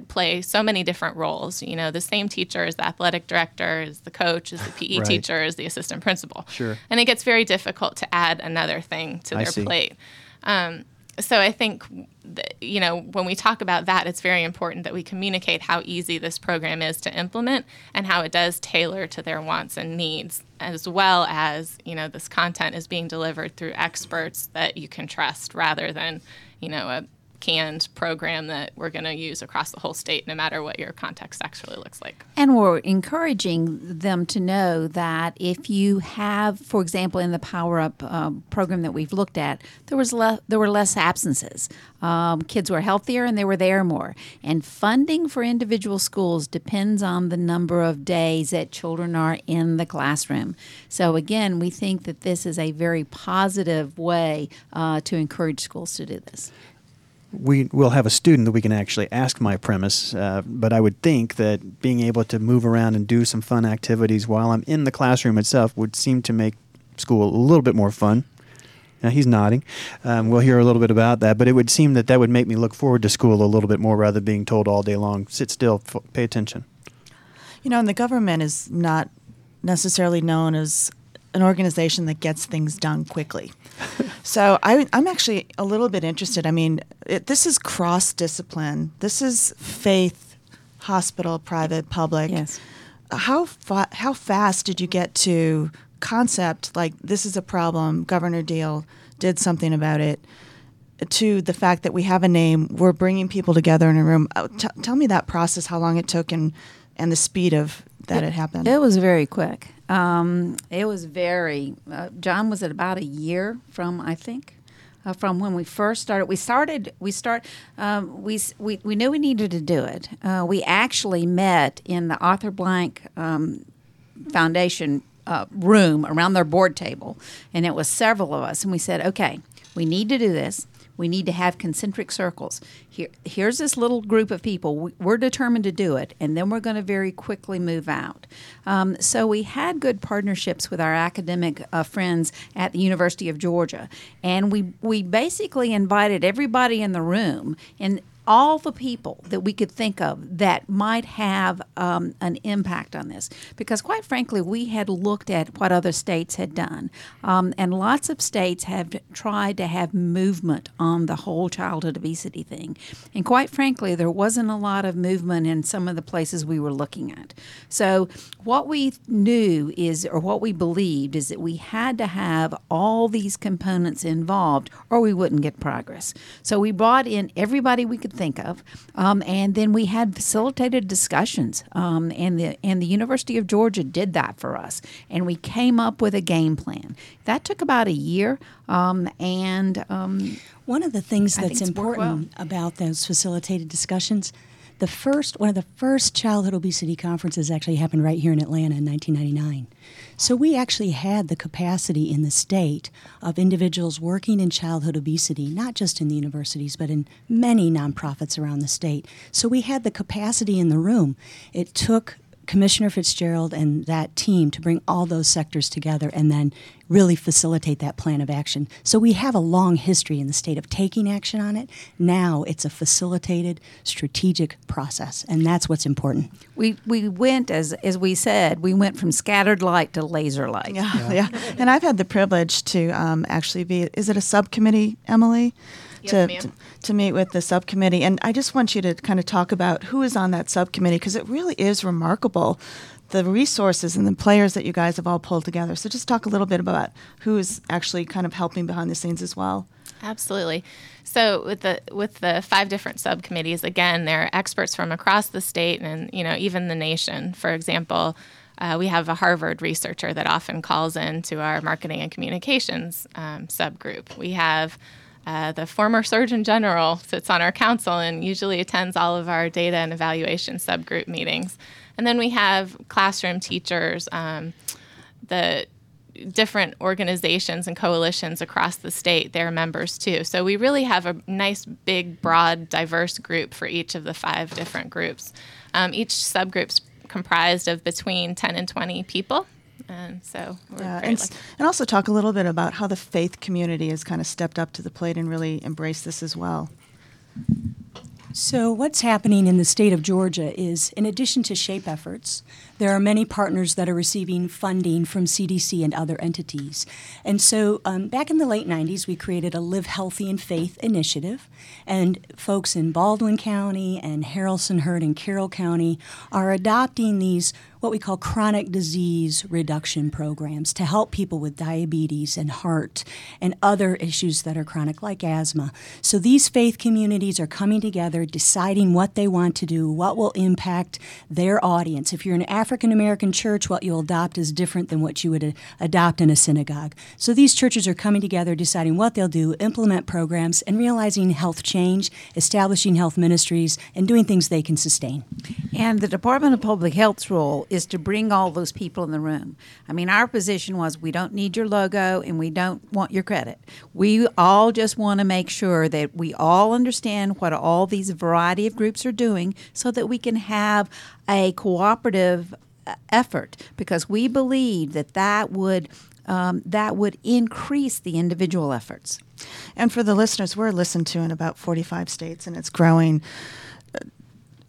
play so many different roles. You know, the same teacher is the athletic director, is the coach, is the PE Right. teacher, is the assistant principal. Sure. And it gets very difficult to add another thing to I their see. plate. Um, so I think, that, you know, when we talk about that, it's very important that we communicate how easy this program is to implement and how it does tailor to their wants and needs, as well as, you know, this content is being delivered through experts that you can trust rather than, you know, a canned program that we're going to use across the whole state, no matter what your context actually looks like. And we're encouraging them to know that if you have, for example, in the Power Up um, program that we've looked at, there was le- there were less absences. Um, kids were healthier and they were there more. And funding for individual schools depends on the number of days that children are in the classroom. So again, we think that this is a very positive way uh, to encourage schools to do this. We will have a student that we can actually ask my premise, uh, but I would think that being able to move around and do some fun activities while I'm in the classroom itself would seem to make school a little bit more fun. Now he's nodding. Um, we'll hear a little bit about that, but it would seem that that would make me look forward to school a little bit more rather than being told all day long, sit still, f- pay attention. You know, and the government is not necessarily known as an organization that gets things done quickly. so I, I'm actually a little bit interested. I mean, it, this is cross discipline. This is faith, hospital, private, public. Yes. How fa- how fast did you get to concept like this is a problem? Governor Deal did something about it. To the fact that we have a name, we're bringing people together in a room. Uh, t- tell me that process, how long it took, and and the speed of that it, happened. It was very quick. Um, it was very. Uh, John was at about a year from I think. Uh, from when we first started, we started. We start. Um, we, we we knew we needed to do it. Uh, we actually met in the Arthur Blank um, Foundation uh, room around their board table, and it was several of us, and we said, "Okay, we need to do this. We need to have concentric circles. Here, here's this little group of people. We- We're determined to do it, and then we're going to very quickly move out." Um, so we had good partnerships with our academic uh, friends at the University of Georgia, and we we basically invited everybody in the room and all the people that we could think of that might have um, an impact on this. Because, quite frankly, we had looked at what other states had done, um, and lots of states have tried to have movement on the whole childhood obesity thing. And, quite frankly, there wasn't a lot of movement in some of the places we were looking at. So, what we knew is, or what we believed, is that we had to have all these components involved, or we wouldn't get progress. So, we brought in everybody we could think of, um, and then we had facilitated discussions. Um, and the and the University of Georgia did that for us, and we came up with a game plan. That took about a year, um, and um, One of the things that's think it's worked important about those facilitated discussions, the first one of the first childhood obesity conferences actually happened right here in Atlanta in 1999. So we actually had the capacity in the state of individuals working in childhood obesity, not just in the universities, but in many nonprofits around the state. So we had the capacity in the room. It took Commissioner Fitzgerald and that team to bring all those sectors together and then really facilitate that plan of action. So we have a long history in the state of taking action on it. Now it's a facilitated strategic process, and that's what's important. we we went as as we said, we went from scattered light to laser light. Yeah, yeah. And I've had the privilege to um, actually be. Is it a subcommittee, Emily? To, to to meet with the subcommittee, and I just want you to kind of talk about who is on that subcommittee because it really is remarkable, the resources and the players that you guys have all pulled together. So just talk a little bit about who is actually kind of helping behind the scenes as well. Absolutely. So with the with the five different subcommittees, again, there are experts from across the state and you know even the nation. For example, uh, we have a Harvard researcher that often calls in to our marketing and communications um, subgroup. We have uh, the former Surgeon General sits on our council and usually attends all of our data and evaluation subgroup meetings. And then we have classroom teachers, um, the different organizations and coalitions across the state, they're members too. So we really have a nice, big, broad, diverse group for each of the five different groups. Um, each subgroup's comprised of between 10 and 20 people. And so we're Yeah, very and, lucky. s- and also talk a little bit about how the faith community has kind of stepped up to the plate and really embraced this as well. So, what's happening in the state of Georgia is, in addition to SHAPE efforts, there are many partners that are receiving funding from CDC and other entities. And so, um, back in the late 90s, we created a Live Healthy in Faith initiative, and folks in Baldwin County and Haralson-Heard and Carroll County are adopting these what we call chronic disease reduction programs to help people with diabetes and heart and other issues that are chronic, like asthma. So these faith communities are coming together, deciding what they want to do, what will impact their audience. If you're an African American church, what you'll adopt is different than what you would uh, adopt in a synagogue. So these churches are coming together, deciding what they'll do, implement programs, and realizing health change, establishing health ministries, and doing things they can sustain. And the Department of Public Health's role is to bring all those people in the room. I mean, our position was we don't need your logo and we don't want your credit. We all just want to make sure that we all understand what all these variety of groups are doing so that we can have a cooperative uh, effort because we believe that that would um, that would increase the individual efforts. And for the listeners, we're listened to in about 45 states and it's growing. Uh,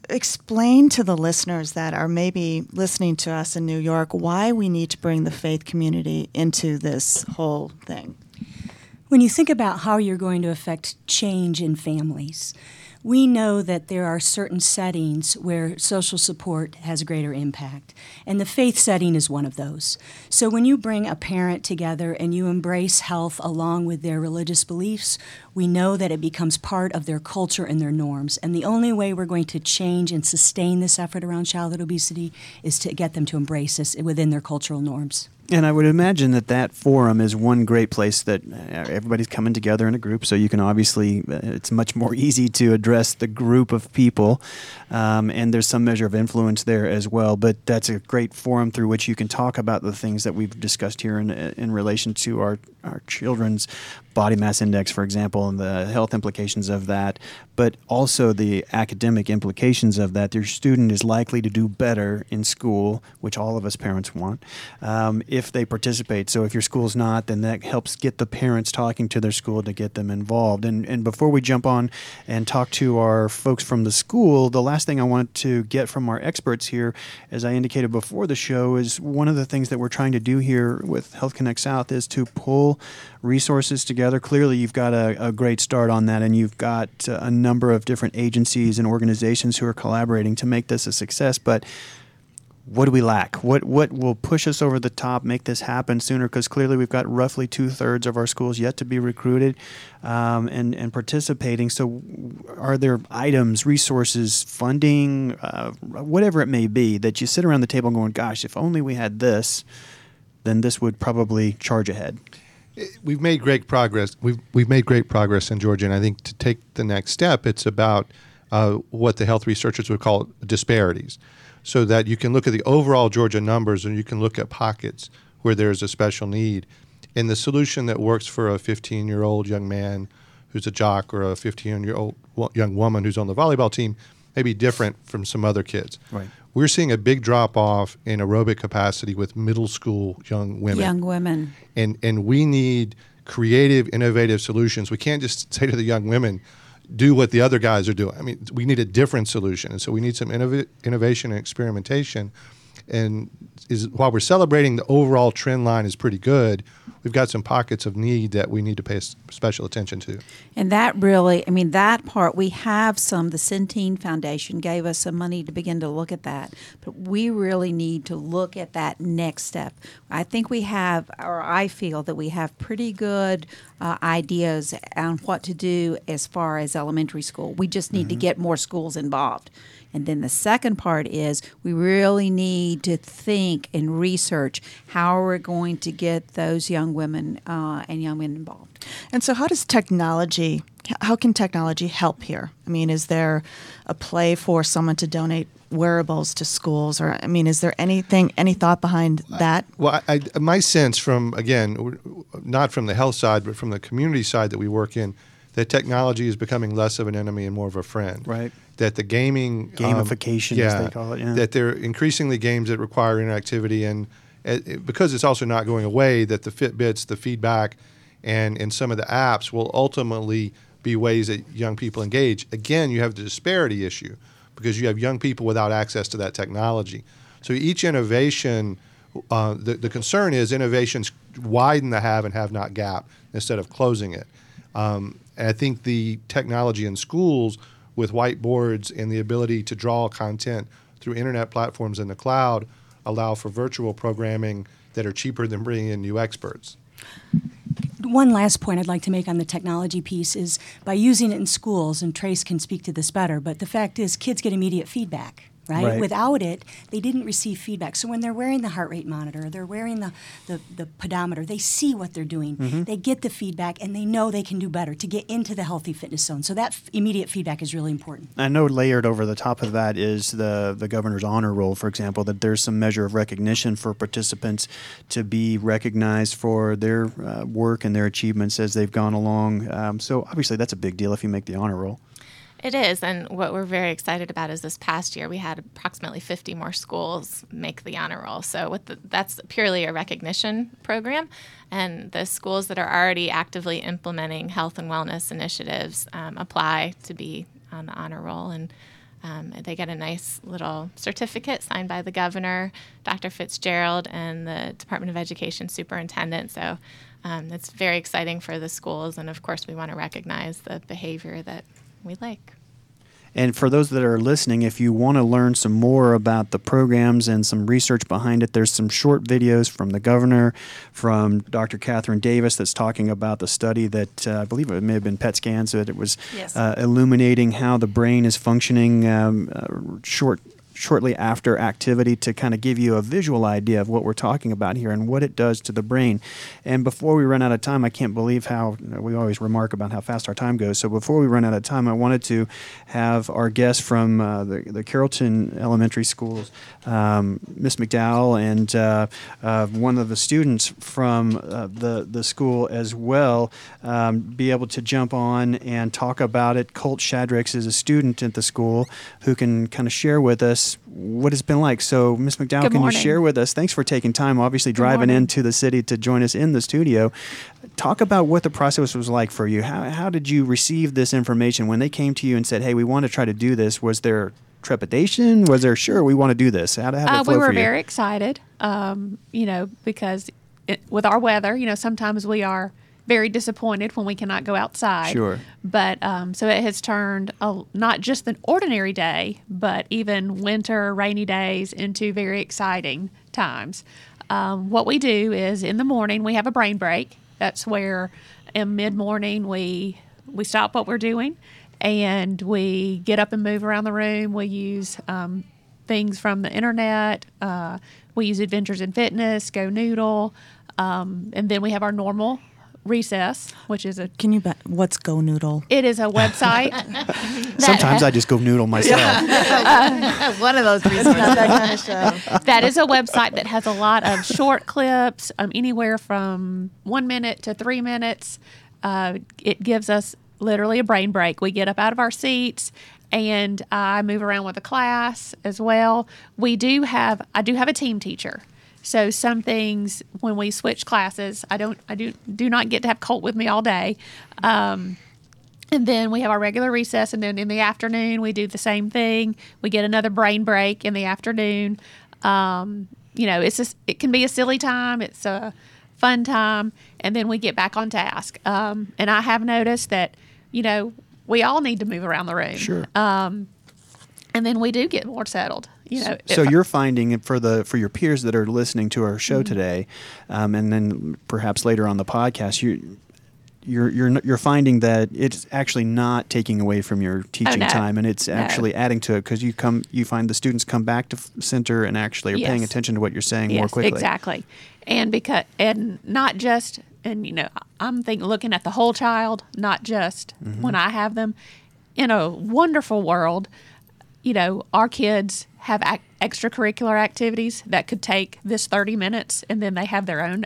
Explain to the listeners that are maybe listening to us in New York why we need to bring the faith community into this whole thing. When you think about how you're going to affect change in families, we know that there are certain settings where social support has greater impact, and the faith setting is one of those. So, when you bring a parent together and you embrace health along with their religious beliefs, we know that it becomes part of their culture and their norms. And the only way we're going to change and sustain this effort around childhood obesity is to get them to embrace this within their cultural norms. And I would imagine that that forum is one great place that uh, everybody's coming together in a group, so you can obviously, uh, it's much more easy to address the group of people, um, and there's some measure of influence there as well. But that's a great forum through which you can talk about the things that we've discussed here in, in relation to our, our children's body mass index, for example, and the health implications of that, but also the academic implications of that. Your student is likely to do better in school, which all of us parents want, um, if they participate. So if your school's not, then that helps get the parents talking to their school to get them involved. And, and before we jump on and talk to our folks from the school, the last thing I want to get from our experts here, as I indicated before the show, is one of the things that we're trying to do here with Health Connect South is to pull resources together. Clearly, you've got a, a great start on that, and you've got a number of different agencies and organizations who are collaborating to make this a success. But what do we lack? What what will push us over the top, make this happen sooner? Because clearly we've got roughly two thirds of our schools yet to be recruited um, and and participating. So, are there items, resources, funding, uh, whatever it may be, that you sit around the table going, "Gosh, if only we had this, then this would probably charge ahead." we've made great progress. We've we've made great progress in Georgia, and I think to take the next step, it's about uh, what the health researchers would call disparities, so that you can look at the overall Georgia numbers and you can look at pockets where there's a special need, and the solution that works for a 15-year-old young man who's a jock or a 15-year-old young woman who's on the volleyball team may be different from some other kids. Right. We're seeing a big drop off in aerobic capacity with middle school young women Young women. and and we need creative, innovative solutions. We can't just say to the young women, "Do what the other guys are doing." I mean, we need a different solution, and so we need some innov- innovation and experimentation. And is while we're celebrating the overall trend line is pretty good, we've got some pockets of need that we need to pay special attention to. And that really, I mean, that part, we have some, the Centene Foundation gave us some money to begin to look at that. But we really need to look at that next step. I think we have, or I feel that we have pretty good uh, ideas on what to do as far as elementary school. We just need to get more schools involved. And then the second part is we really need to think and research how we're we going to get those young women uh, and young men involved. And so, how does technology? How can technology help here? I mean, is there a play for someone to donate wearables to schools, or I mean, is there anything, any thought behind that? Well, I, I, my sense from again, not from the health side, but from the community side that we work in, that technology is becoming less of an enemy and more of a friend. Right. that the gaming um, Gamification, as they call it, yeah. that they're increasingly games that require interactivity and uh, it- because it's also not going away that the Fitbits, the feedback, and and some of the apps will ultimately be ways that young people engage. Again, you have the disparity issue because you have young people without access to that technology. So each innovation, uh, the the concern is innovations widen the have and have not gap instead of closing it. Um, and I think the technology in schools with whiteboards and the ability to draw content through internet platforms in the cloud allow for virtual programming that are cheaper than bringing in new experts. One last point I'd like to make on the technology piece is by using it in schools, and Trace can speak to this better, but the fact is kids get immediate feedback. Right? Right. Without it, they didn't receive feedback. So when they're wearing the heart rate monitor, they're wearing the, the, the pedometer, they see what they're doing. They get the feedback and they know they can do better to get into the healthy fitness zone. So that f- immediate feedback is really important. I know layered over the top of that is the the governor's honor roll, for example, that there's some measure of recognition for participants to be recognized for their uh, work and their achievements as they've gone along. Um, so obviously that's a big deal if you make the honor roll. It is, and what we're very excited about is this past year we had approximately 50 more schools make the honor roll. So the, that's purely a recognition program, and the schools that are already actively implementing health and wellness initiatives um, apply to be on the honor roll, and um, they get a nice little certificate signed by the governor, Dr. Fitzgerald, and the Department of Education superintendent. So. Um, it's very exciting for the schools, and of course, we want to recognize the behavior that we like. And for those that are listening, if you want to learn some more about the programs and some research behind it, there's some short videos from the governor, from Dr. Catherine Davis, that's talking about the study that uh, I believe it may have been PET scans that it was Yes. uh, illuminating how the brain is functioning um, uh, short. Shortly after activity, to kind of give you a visual idea of what we're talking about here and what it does to the brain. And before we run out of time, I can't believe how you know, we always remark about how fast our time goes. So before we run out of time, I wanted to have our guest from uh, the, the Carrollton Elementary Schools, um, Miss McDowell, and uh, uh, one of the students from uh, the the school as well, um, be able to jump on and talk about it. Colt Shadrax is a student at the school who can kind of share with us what it's been like. So, Miss McDowell, Good can you share with us? Thanks for taking time. Obviously, driving into the city to join us in the studio. Talk about what the process was like for you. How, how did you receive this information when they came to you and said, "Hey, we want to try to do this"? Was there trepidation? Was there sure we want to do this? How, how did it Uh, we were very excited, um, you know, because it, with our weather, you know, sometimes we are very disappointed when we cannot go outside. Sure. But um, so it has turned a, not just an ordinary day, but even winter, rainy days into very exciting times. Um, what we do is in the morning we have a brain break. That's where in mid morning we we stop what we're doing and we get up and move around the room. We use um, things from the internet. Uh, we use Adventures in Fitness, Go Noodle, um, and then we have our normal recess, which is a Can you bet what's Go Noodle? it is a website. Sometimes I just go noodle myself. One of those reasons. That kind of show. that is a website that has a lot of short clips, um, anywhere from one minute to three minutes. Uh, it gives us literally a brain break. We get up out of our seats and I move around with the class as well. We do have, I do have a team teacher. So some things when we switch classes, I don't, I do do not get to have Colt with me all day. Um, and then we have our regular recess, and then in the afternoon we do the same thing. We get another brain break in the afternoon. Um, you know, it's just, it can be a silly time. It's a fun time, and then we get back on task. Um, and I have noticed that, you know, we all need to move around the room. Sure. Um, and then we do get more settled. You know, So if- you're finding for the for your peers that are listening to our Mm-hmm. show today, um, and then perhaps later on the podcast, you. You're, you're you're finding that it's actually not taking away from your teaching Oh, no. time, and it's No. actually adding to it because you come you find the students come back to f- center and actually are paying attention to what you're saying more quickly. Exactly. And because and not just and you know, I'm thinking looking at the whole child, not just Mm-hmm. when I have them. In a wonderful world, you know, our kids have ac- extracurricular activities that could take this 30 minutes and then they have their own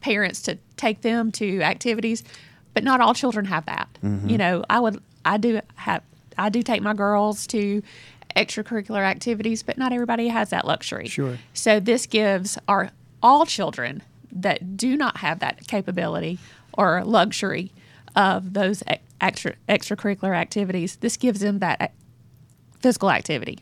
parents to take them to activities, but not all children have that. Mm-hmm. You know, I would I do have I do take my girls to extracurricular activities, but not everybody has that luxury. Sure. So this gives our all children that do not have that capability or luxury of those extra extracurricular activities. This gives them that physical activity.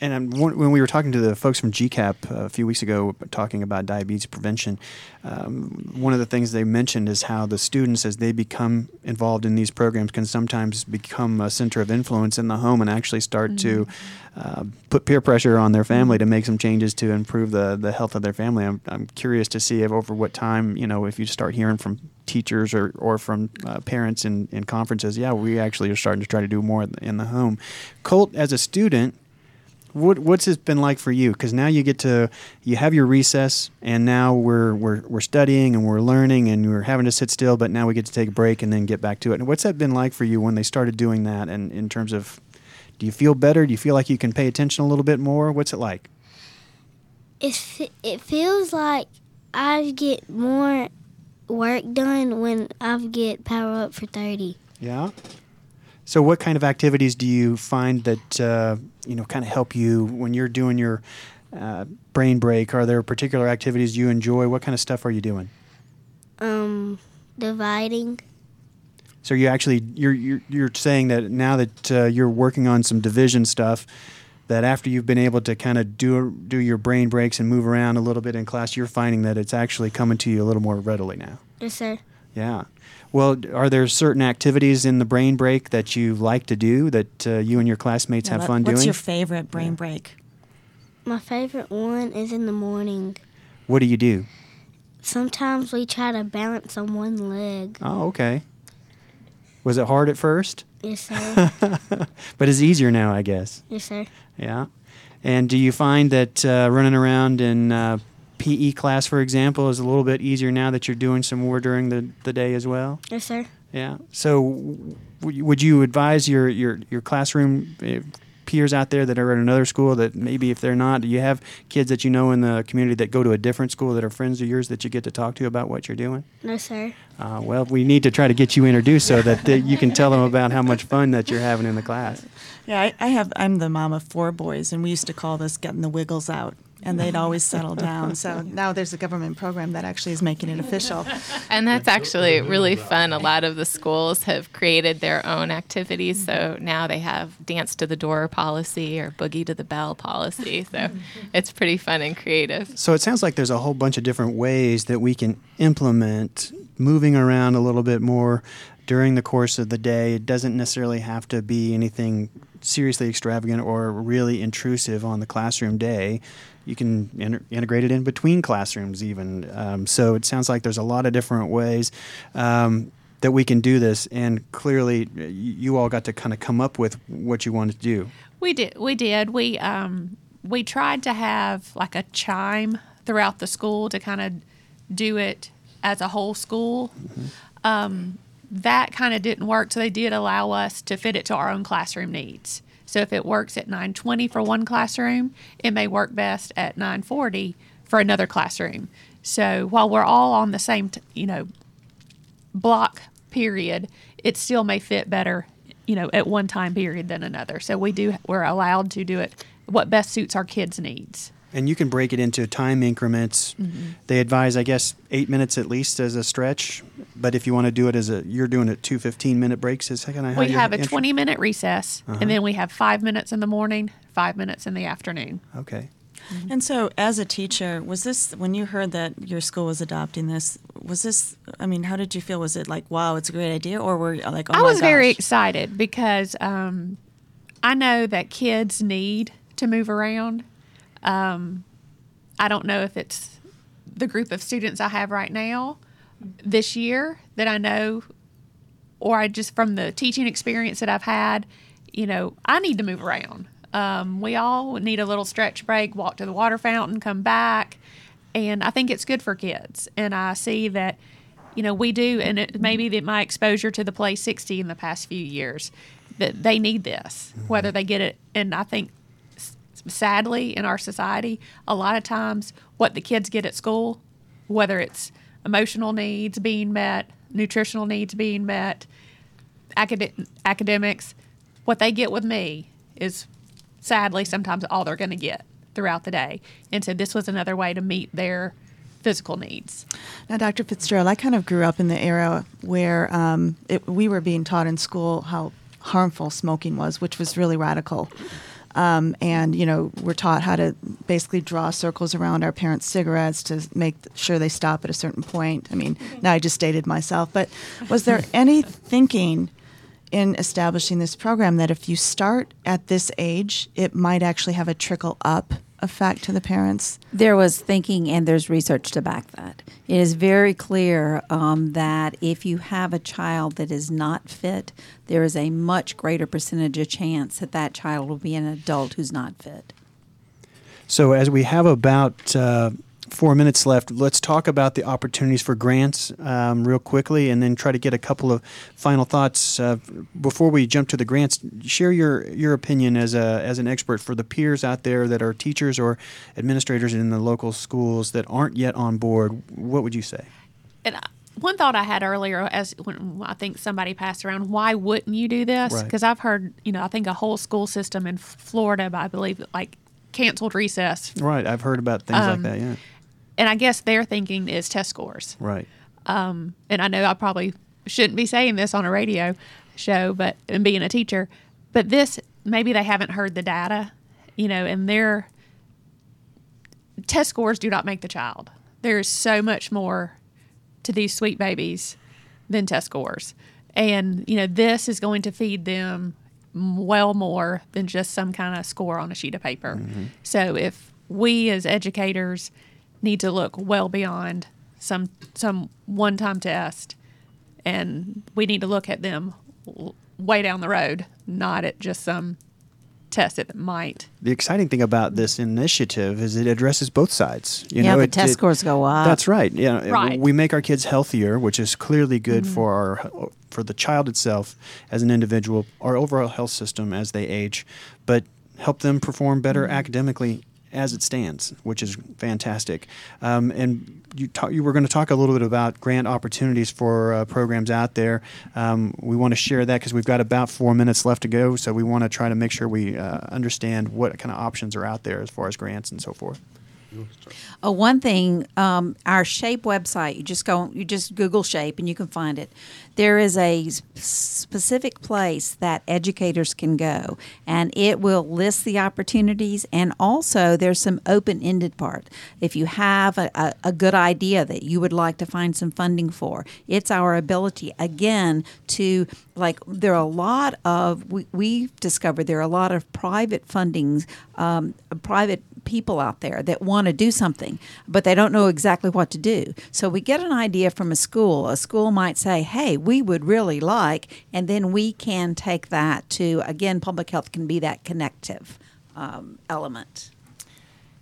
And um, when when we were talking to the folks from GCAP a few weeks ago, talking about diabetes prevention, um, one of the things they mentioned is how the students, as they become involved in these programs, can sometimes become a center of influence in the home and actually start to uh, put peer pressure on their family to make some changes to improve the, the health of their family. I'm, I'm curious to see if over what time, you know, if you start hearing from teachers or, or from uh, parents in, in conferences, yeah, we actually are starting to try to do more in the home. Colt, as a student, what what's it been like for you? Because now you get to you have your recess, and now we're we're we're studying and we're learning and we're having to sit still, but now we get to take a break and then get back to it. And what's that been like for you when they started doing that? And in terms of, do you feel better? Do you feel like you can pay attention a little bit more? What's it like? It's, it feels like I get more work done when I get power up for 30. Yeah. So, what kind of activities do you find that uh, you know kind of help you when you're doing your uh, brain break? Are there particular activities you enjoy? What kind of stuff are you doing? Um, dividing. So you actually you're you're, you're saying that now that uh, you're working on some division stuff, that after you've been able to kind of do do your brain breaks and move around a little bit in class, you're finding that it's actually coming to you a little more readily now. Yes, sir. Yeah. Well, are there certain activities in the brain break that you like to do that uh, you and your classmates have What- fun What's doing? What's your favorite brain break? My favorite one is in the morning. what do you do? Sometimes we try to balance on one leg. Oh, okay. Was it hard at first? Yes, sir. But it's easier now, I guess. yes, sir. Yeah. And do you find that uh, running around in uh, PE class, for example, is a little bit easier now that you're doing some more during the, the day as well? Yes, sir. Yeah. So, w- would you advise your your your classroom uh, peers out there that are at another school that maybe if they're not, do you have kids that you know in the community that go to a different school that are friends of yours that you get to talk to about what you're doing? No, sir. Uh, well, we need to try to get you introduced so that they, you can tell them about how much fun that you're having in the class. Yeah, I, I have. I'm the mom of four boys, and we used to call this getting the wiggles out, and they'd always settle down. So now there's a government program that actually is making it official. And that's actually really fun. A lot of the schools have created their own activities. So mm-hmm. now they have dance to the door policy or boogie to the bell policy. So mm-hmm. it's pretty fun and creative. So it sounds like there's a whole bunch of different ways that we can implement moving around a little bit more during the course of the day. It doesn't necessarily have to be anything seriously extravagant or really intrusive on the classroom day. You can integrate it in between classrooms, even. Um, so it sounds like there's a lot of different ways. Um, that we can do this, and clearly, you all got to kind of come up with what you wanted to do. We did. We did. We um, we tried to have like a chime throughout the school to kind of do it as a whole school. Um, that kind of didn't work, so they did allow us to fit it to our own classroom needs. So if it works at 9:20 for one classroom, it may work best at 9:40 for another classroom. So while we're all on the same, t- you know, block period, it still may fit better, you know, at one time period than another. So we do we're allowed to do it what best suits our kids' needs. And you can break it into time increments. Mm-hmm. They advise, I guess, eight minutes at least as a stretch. But if you want to do it as a, you're doing it two 15 minute breaks. Is that kind of we have a intro- 20 minute recess Uh-huh. and then we have 5 minutes in the morning, 5 minutes in the afternoon. Okay. And so, as a teacher, was this when you heard that your school was adopting this? Was this? I mean, how did you feel? Was it like, wow, it's a great idea, or were you like, oh I my was very excited because um, I know that kids need to move around. Um, I don't know if it's the group of students I have right now this year that I know, or I just from the teaching experience that I've had, you know, I need to move around. Um, we all need a little stretch break, walk to the water fountain, come back. And I think it's good for kids. And I see that you know, we do, and it maybe that my exposure to the Play 60 in the past few years, that they need this, whether they get it. And I think, sadly, in our society, a lot of times what the kids get at school, whether it's emotional needs being met, nutritional needs being met, acad- academics, what they get with me is sadly sometimes all they're going to get throughout the day. And so this was another way to meet their physical needs. Now, Dr. Fitzgerald, I kind of grew up in the era where um, it, we were being taught in school how harmful smoking was, which was really radical. Um, and you know we're taught how to basically draw circles around our parents' cigarettes to make sure they stop at a certain point. I mean, now I just dated myself, but was there any thinking in establishing this program that if you start at this age, it might actually have a trickle up effect to the parents? There was thinking, and there's research to back that. It is very clear um, that if you have a child that is not fit, there is a much greater percentage of chance that that child will be an adult who's not fit. So, as we have about uh, four minutes left. Let's talk about the opportunities for grants um, real quickly, and then try to get a couple of final thoughts uh, before we jump to the grants. Share your your opinion as a as an expert for the peers out there that are teachers or administrators in the local schools that aren't yet on board. What would you say? And one thought I had earlier, as when I think somebody passed around, why wouldn't you do this? Because right. I've heard, you know, I think a whole school system in Florida, I believe, like canceled recess. Right, I've heard about things um, like that. Yeah and I guess their thinking is test scores. Right. Um, and I know I probably shouldn't be saying this on a radio show, but and being a teacher, but this maybe they haven't heard the data, you know, and their test scores do not make the child. There's so much more to these sweet babies than test scores. And, you know, this is going to feed them well more than just some kind of score on a sheet of paper. Mm-hmm. So if we as educators need to look well beyond some some one time test, and we need to look at them way down the road, not at just some test that might. The exciting thing about this initiative is it addresses both sides. You yeah, know, the it, test it, scores go up. That's right. Yeah, right. we make our kids healthier, which is clearly good mm-hmm. for our for the child itself as an individual, our overall health system as they age, but help them perform better mm-hmm. academically as it stands, which is fantastic. Um, and you, talk, you were going to talk a little bit about grant opportunities for uh, programs out there. Um, we want to share that because we've got about four minutes left to go, so we want to try to make sure we uh, understand what kind of options are out there as far as grants and so forth. Oh, one thing, um, our Shape website, you just go, you just Google Shape and you can find it. There is a specific place that educators can go, and it will list the opportunities. And also, there's some open ended part. If you have a, a, a good idea that you would like to find some funding for, it's our ability, again, to like, there are a lot of, we, we've discovered there are a lot of private fundings, um, private people out there that want to do something, but they don't know exactly what to do. So we get an idea from a school. A school might say, hey, we would really like, and then we can take that to, again, public health can be that connective um, element.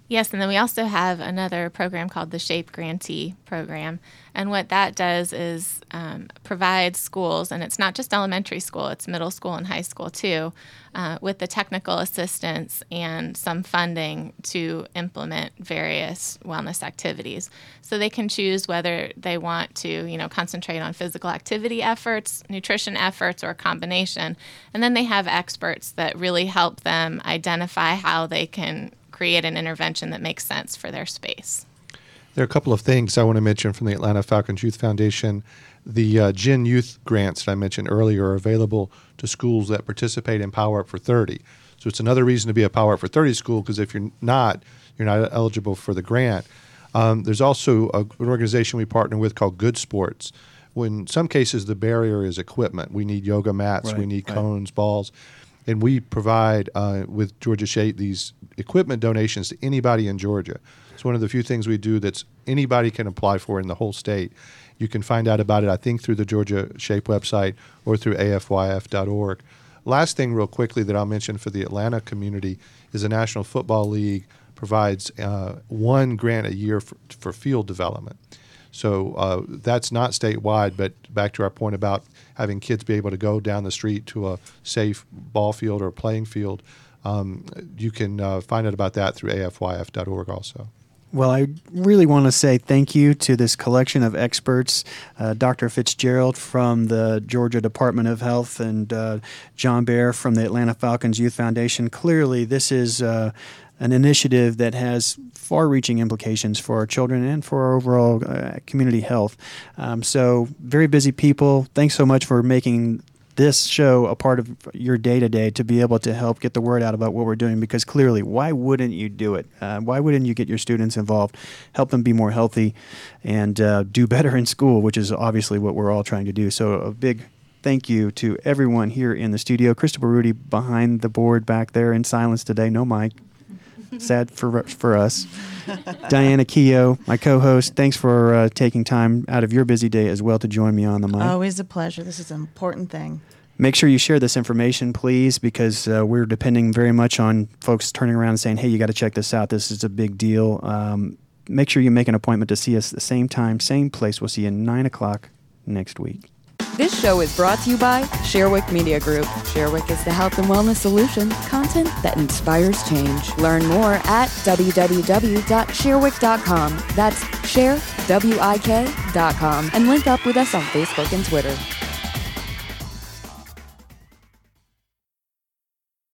Yes, and then we also have another program called the SHAPE Grantee Program. And what that does is um, provide schools, and it's not just elementary school, it's middle school and high school too, uh, with the technical assistance and some funding to implement various wellness activities. So they can choose whether they want to, you know, concentrate on physical activity efforts, nutrition efforts, or a combination. And then they have experts that really help them identify how they can create an intervention that makes sense for their space. There are a couple of things I want to mention from the Atlanta Falcons Youth Foundation. The uh, GIN Youth grants that I mentioned earlier are available to schools that participate in Power Up for 30. So it's another reason to be a Power Up for 30 school because if you're not, you're not eligible for the grant. Um, there's also a, an organization we partner with called Good Sports. When in some cases the barrier is equipment, we need yoga mats, right, we need right. cones, balls and we provide uh, with Georgia Shape these equipment donations to anybody in Georgia. It's one of the few things we do that's anybody can apply for in the whole state. You can find out about it, I think, through the Georgia Shape website or through afyf.org. Last thing, real quickly, that I'll mention for the Atlanta community is the National Football League provides uh, one grant a year for, for field development. So uh, that's not statewide, but back to our point about having kids be able to go down the street to a safe ball field or playing field, um, you can uh, find out about that through afyf.org also. Well, I really want to say thank you to this collection of experts, uh, Dr. Fitzgerald from the Georgia Department of Health and uh, John Bare from the Atlanta Falcons Youth Foundation. Clearly, this is uh, an initiative that has far reaching implications for our children and for our overall uh, community health. Um, so, very busy people. Thanks so much for making this show a part of your day to day to be able to help get the word out about what we're doing because clearly why wouldn't you do it? Uh, why wouldn't you get your students involved help them be more healthy and uh, do better in school which is obviously what we're all trying to do. So a big thank you to everyone here in the studio. Christopher rudy behind the board back there in silence today. No mic sad for for us diana keogh my co-host thanks for uh, taking time out of your busy day as well to join me on the mic Always a pleasure. This is an important thing. Make sure you share this information, please, because uh, we're depending very much on folks turning around and saying, hey, you got to check this out. This is a big deal. Um, make sure you make an appointment to see us at the same time, same place. We'll see you 9 o'clock next week. This show is brought to you by Sherwick Media Group. Sherwick is the health and wellness solution, content that inspires change. Learn more at www.sherwick.com. That's sharewik.com. And link up with us on Facebook and Twitter.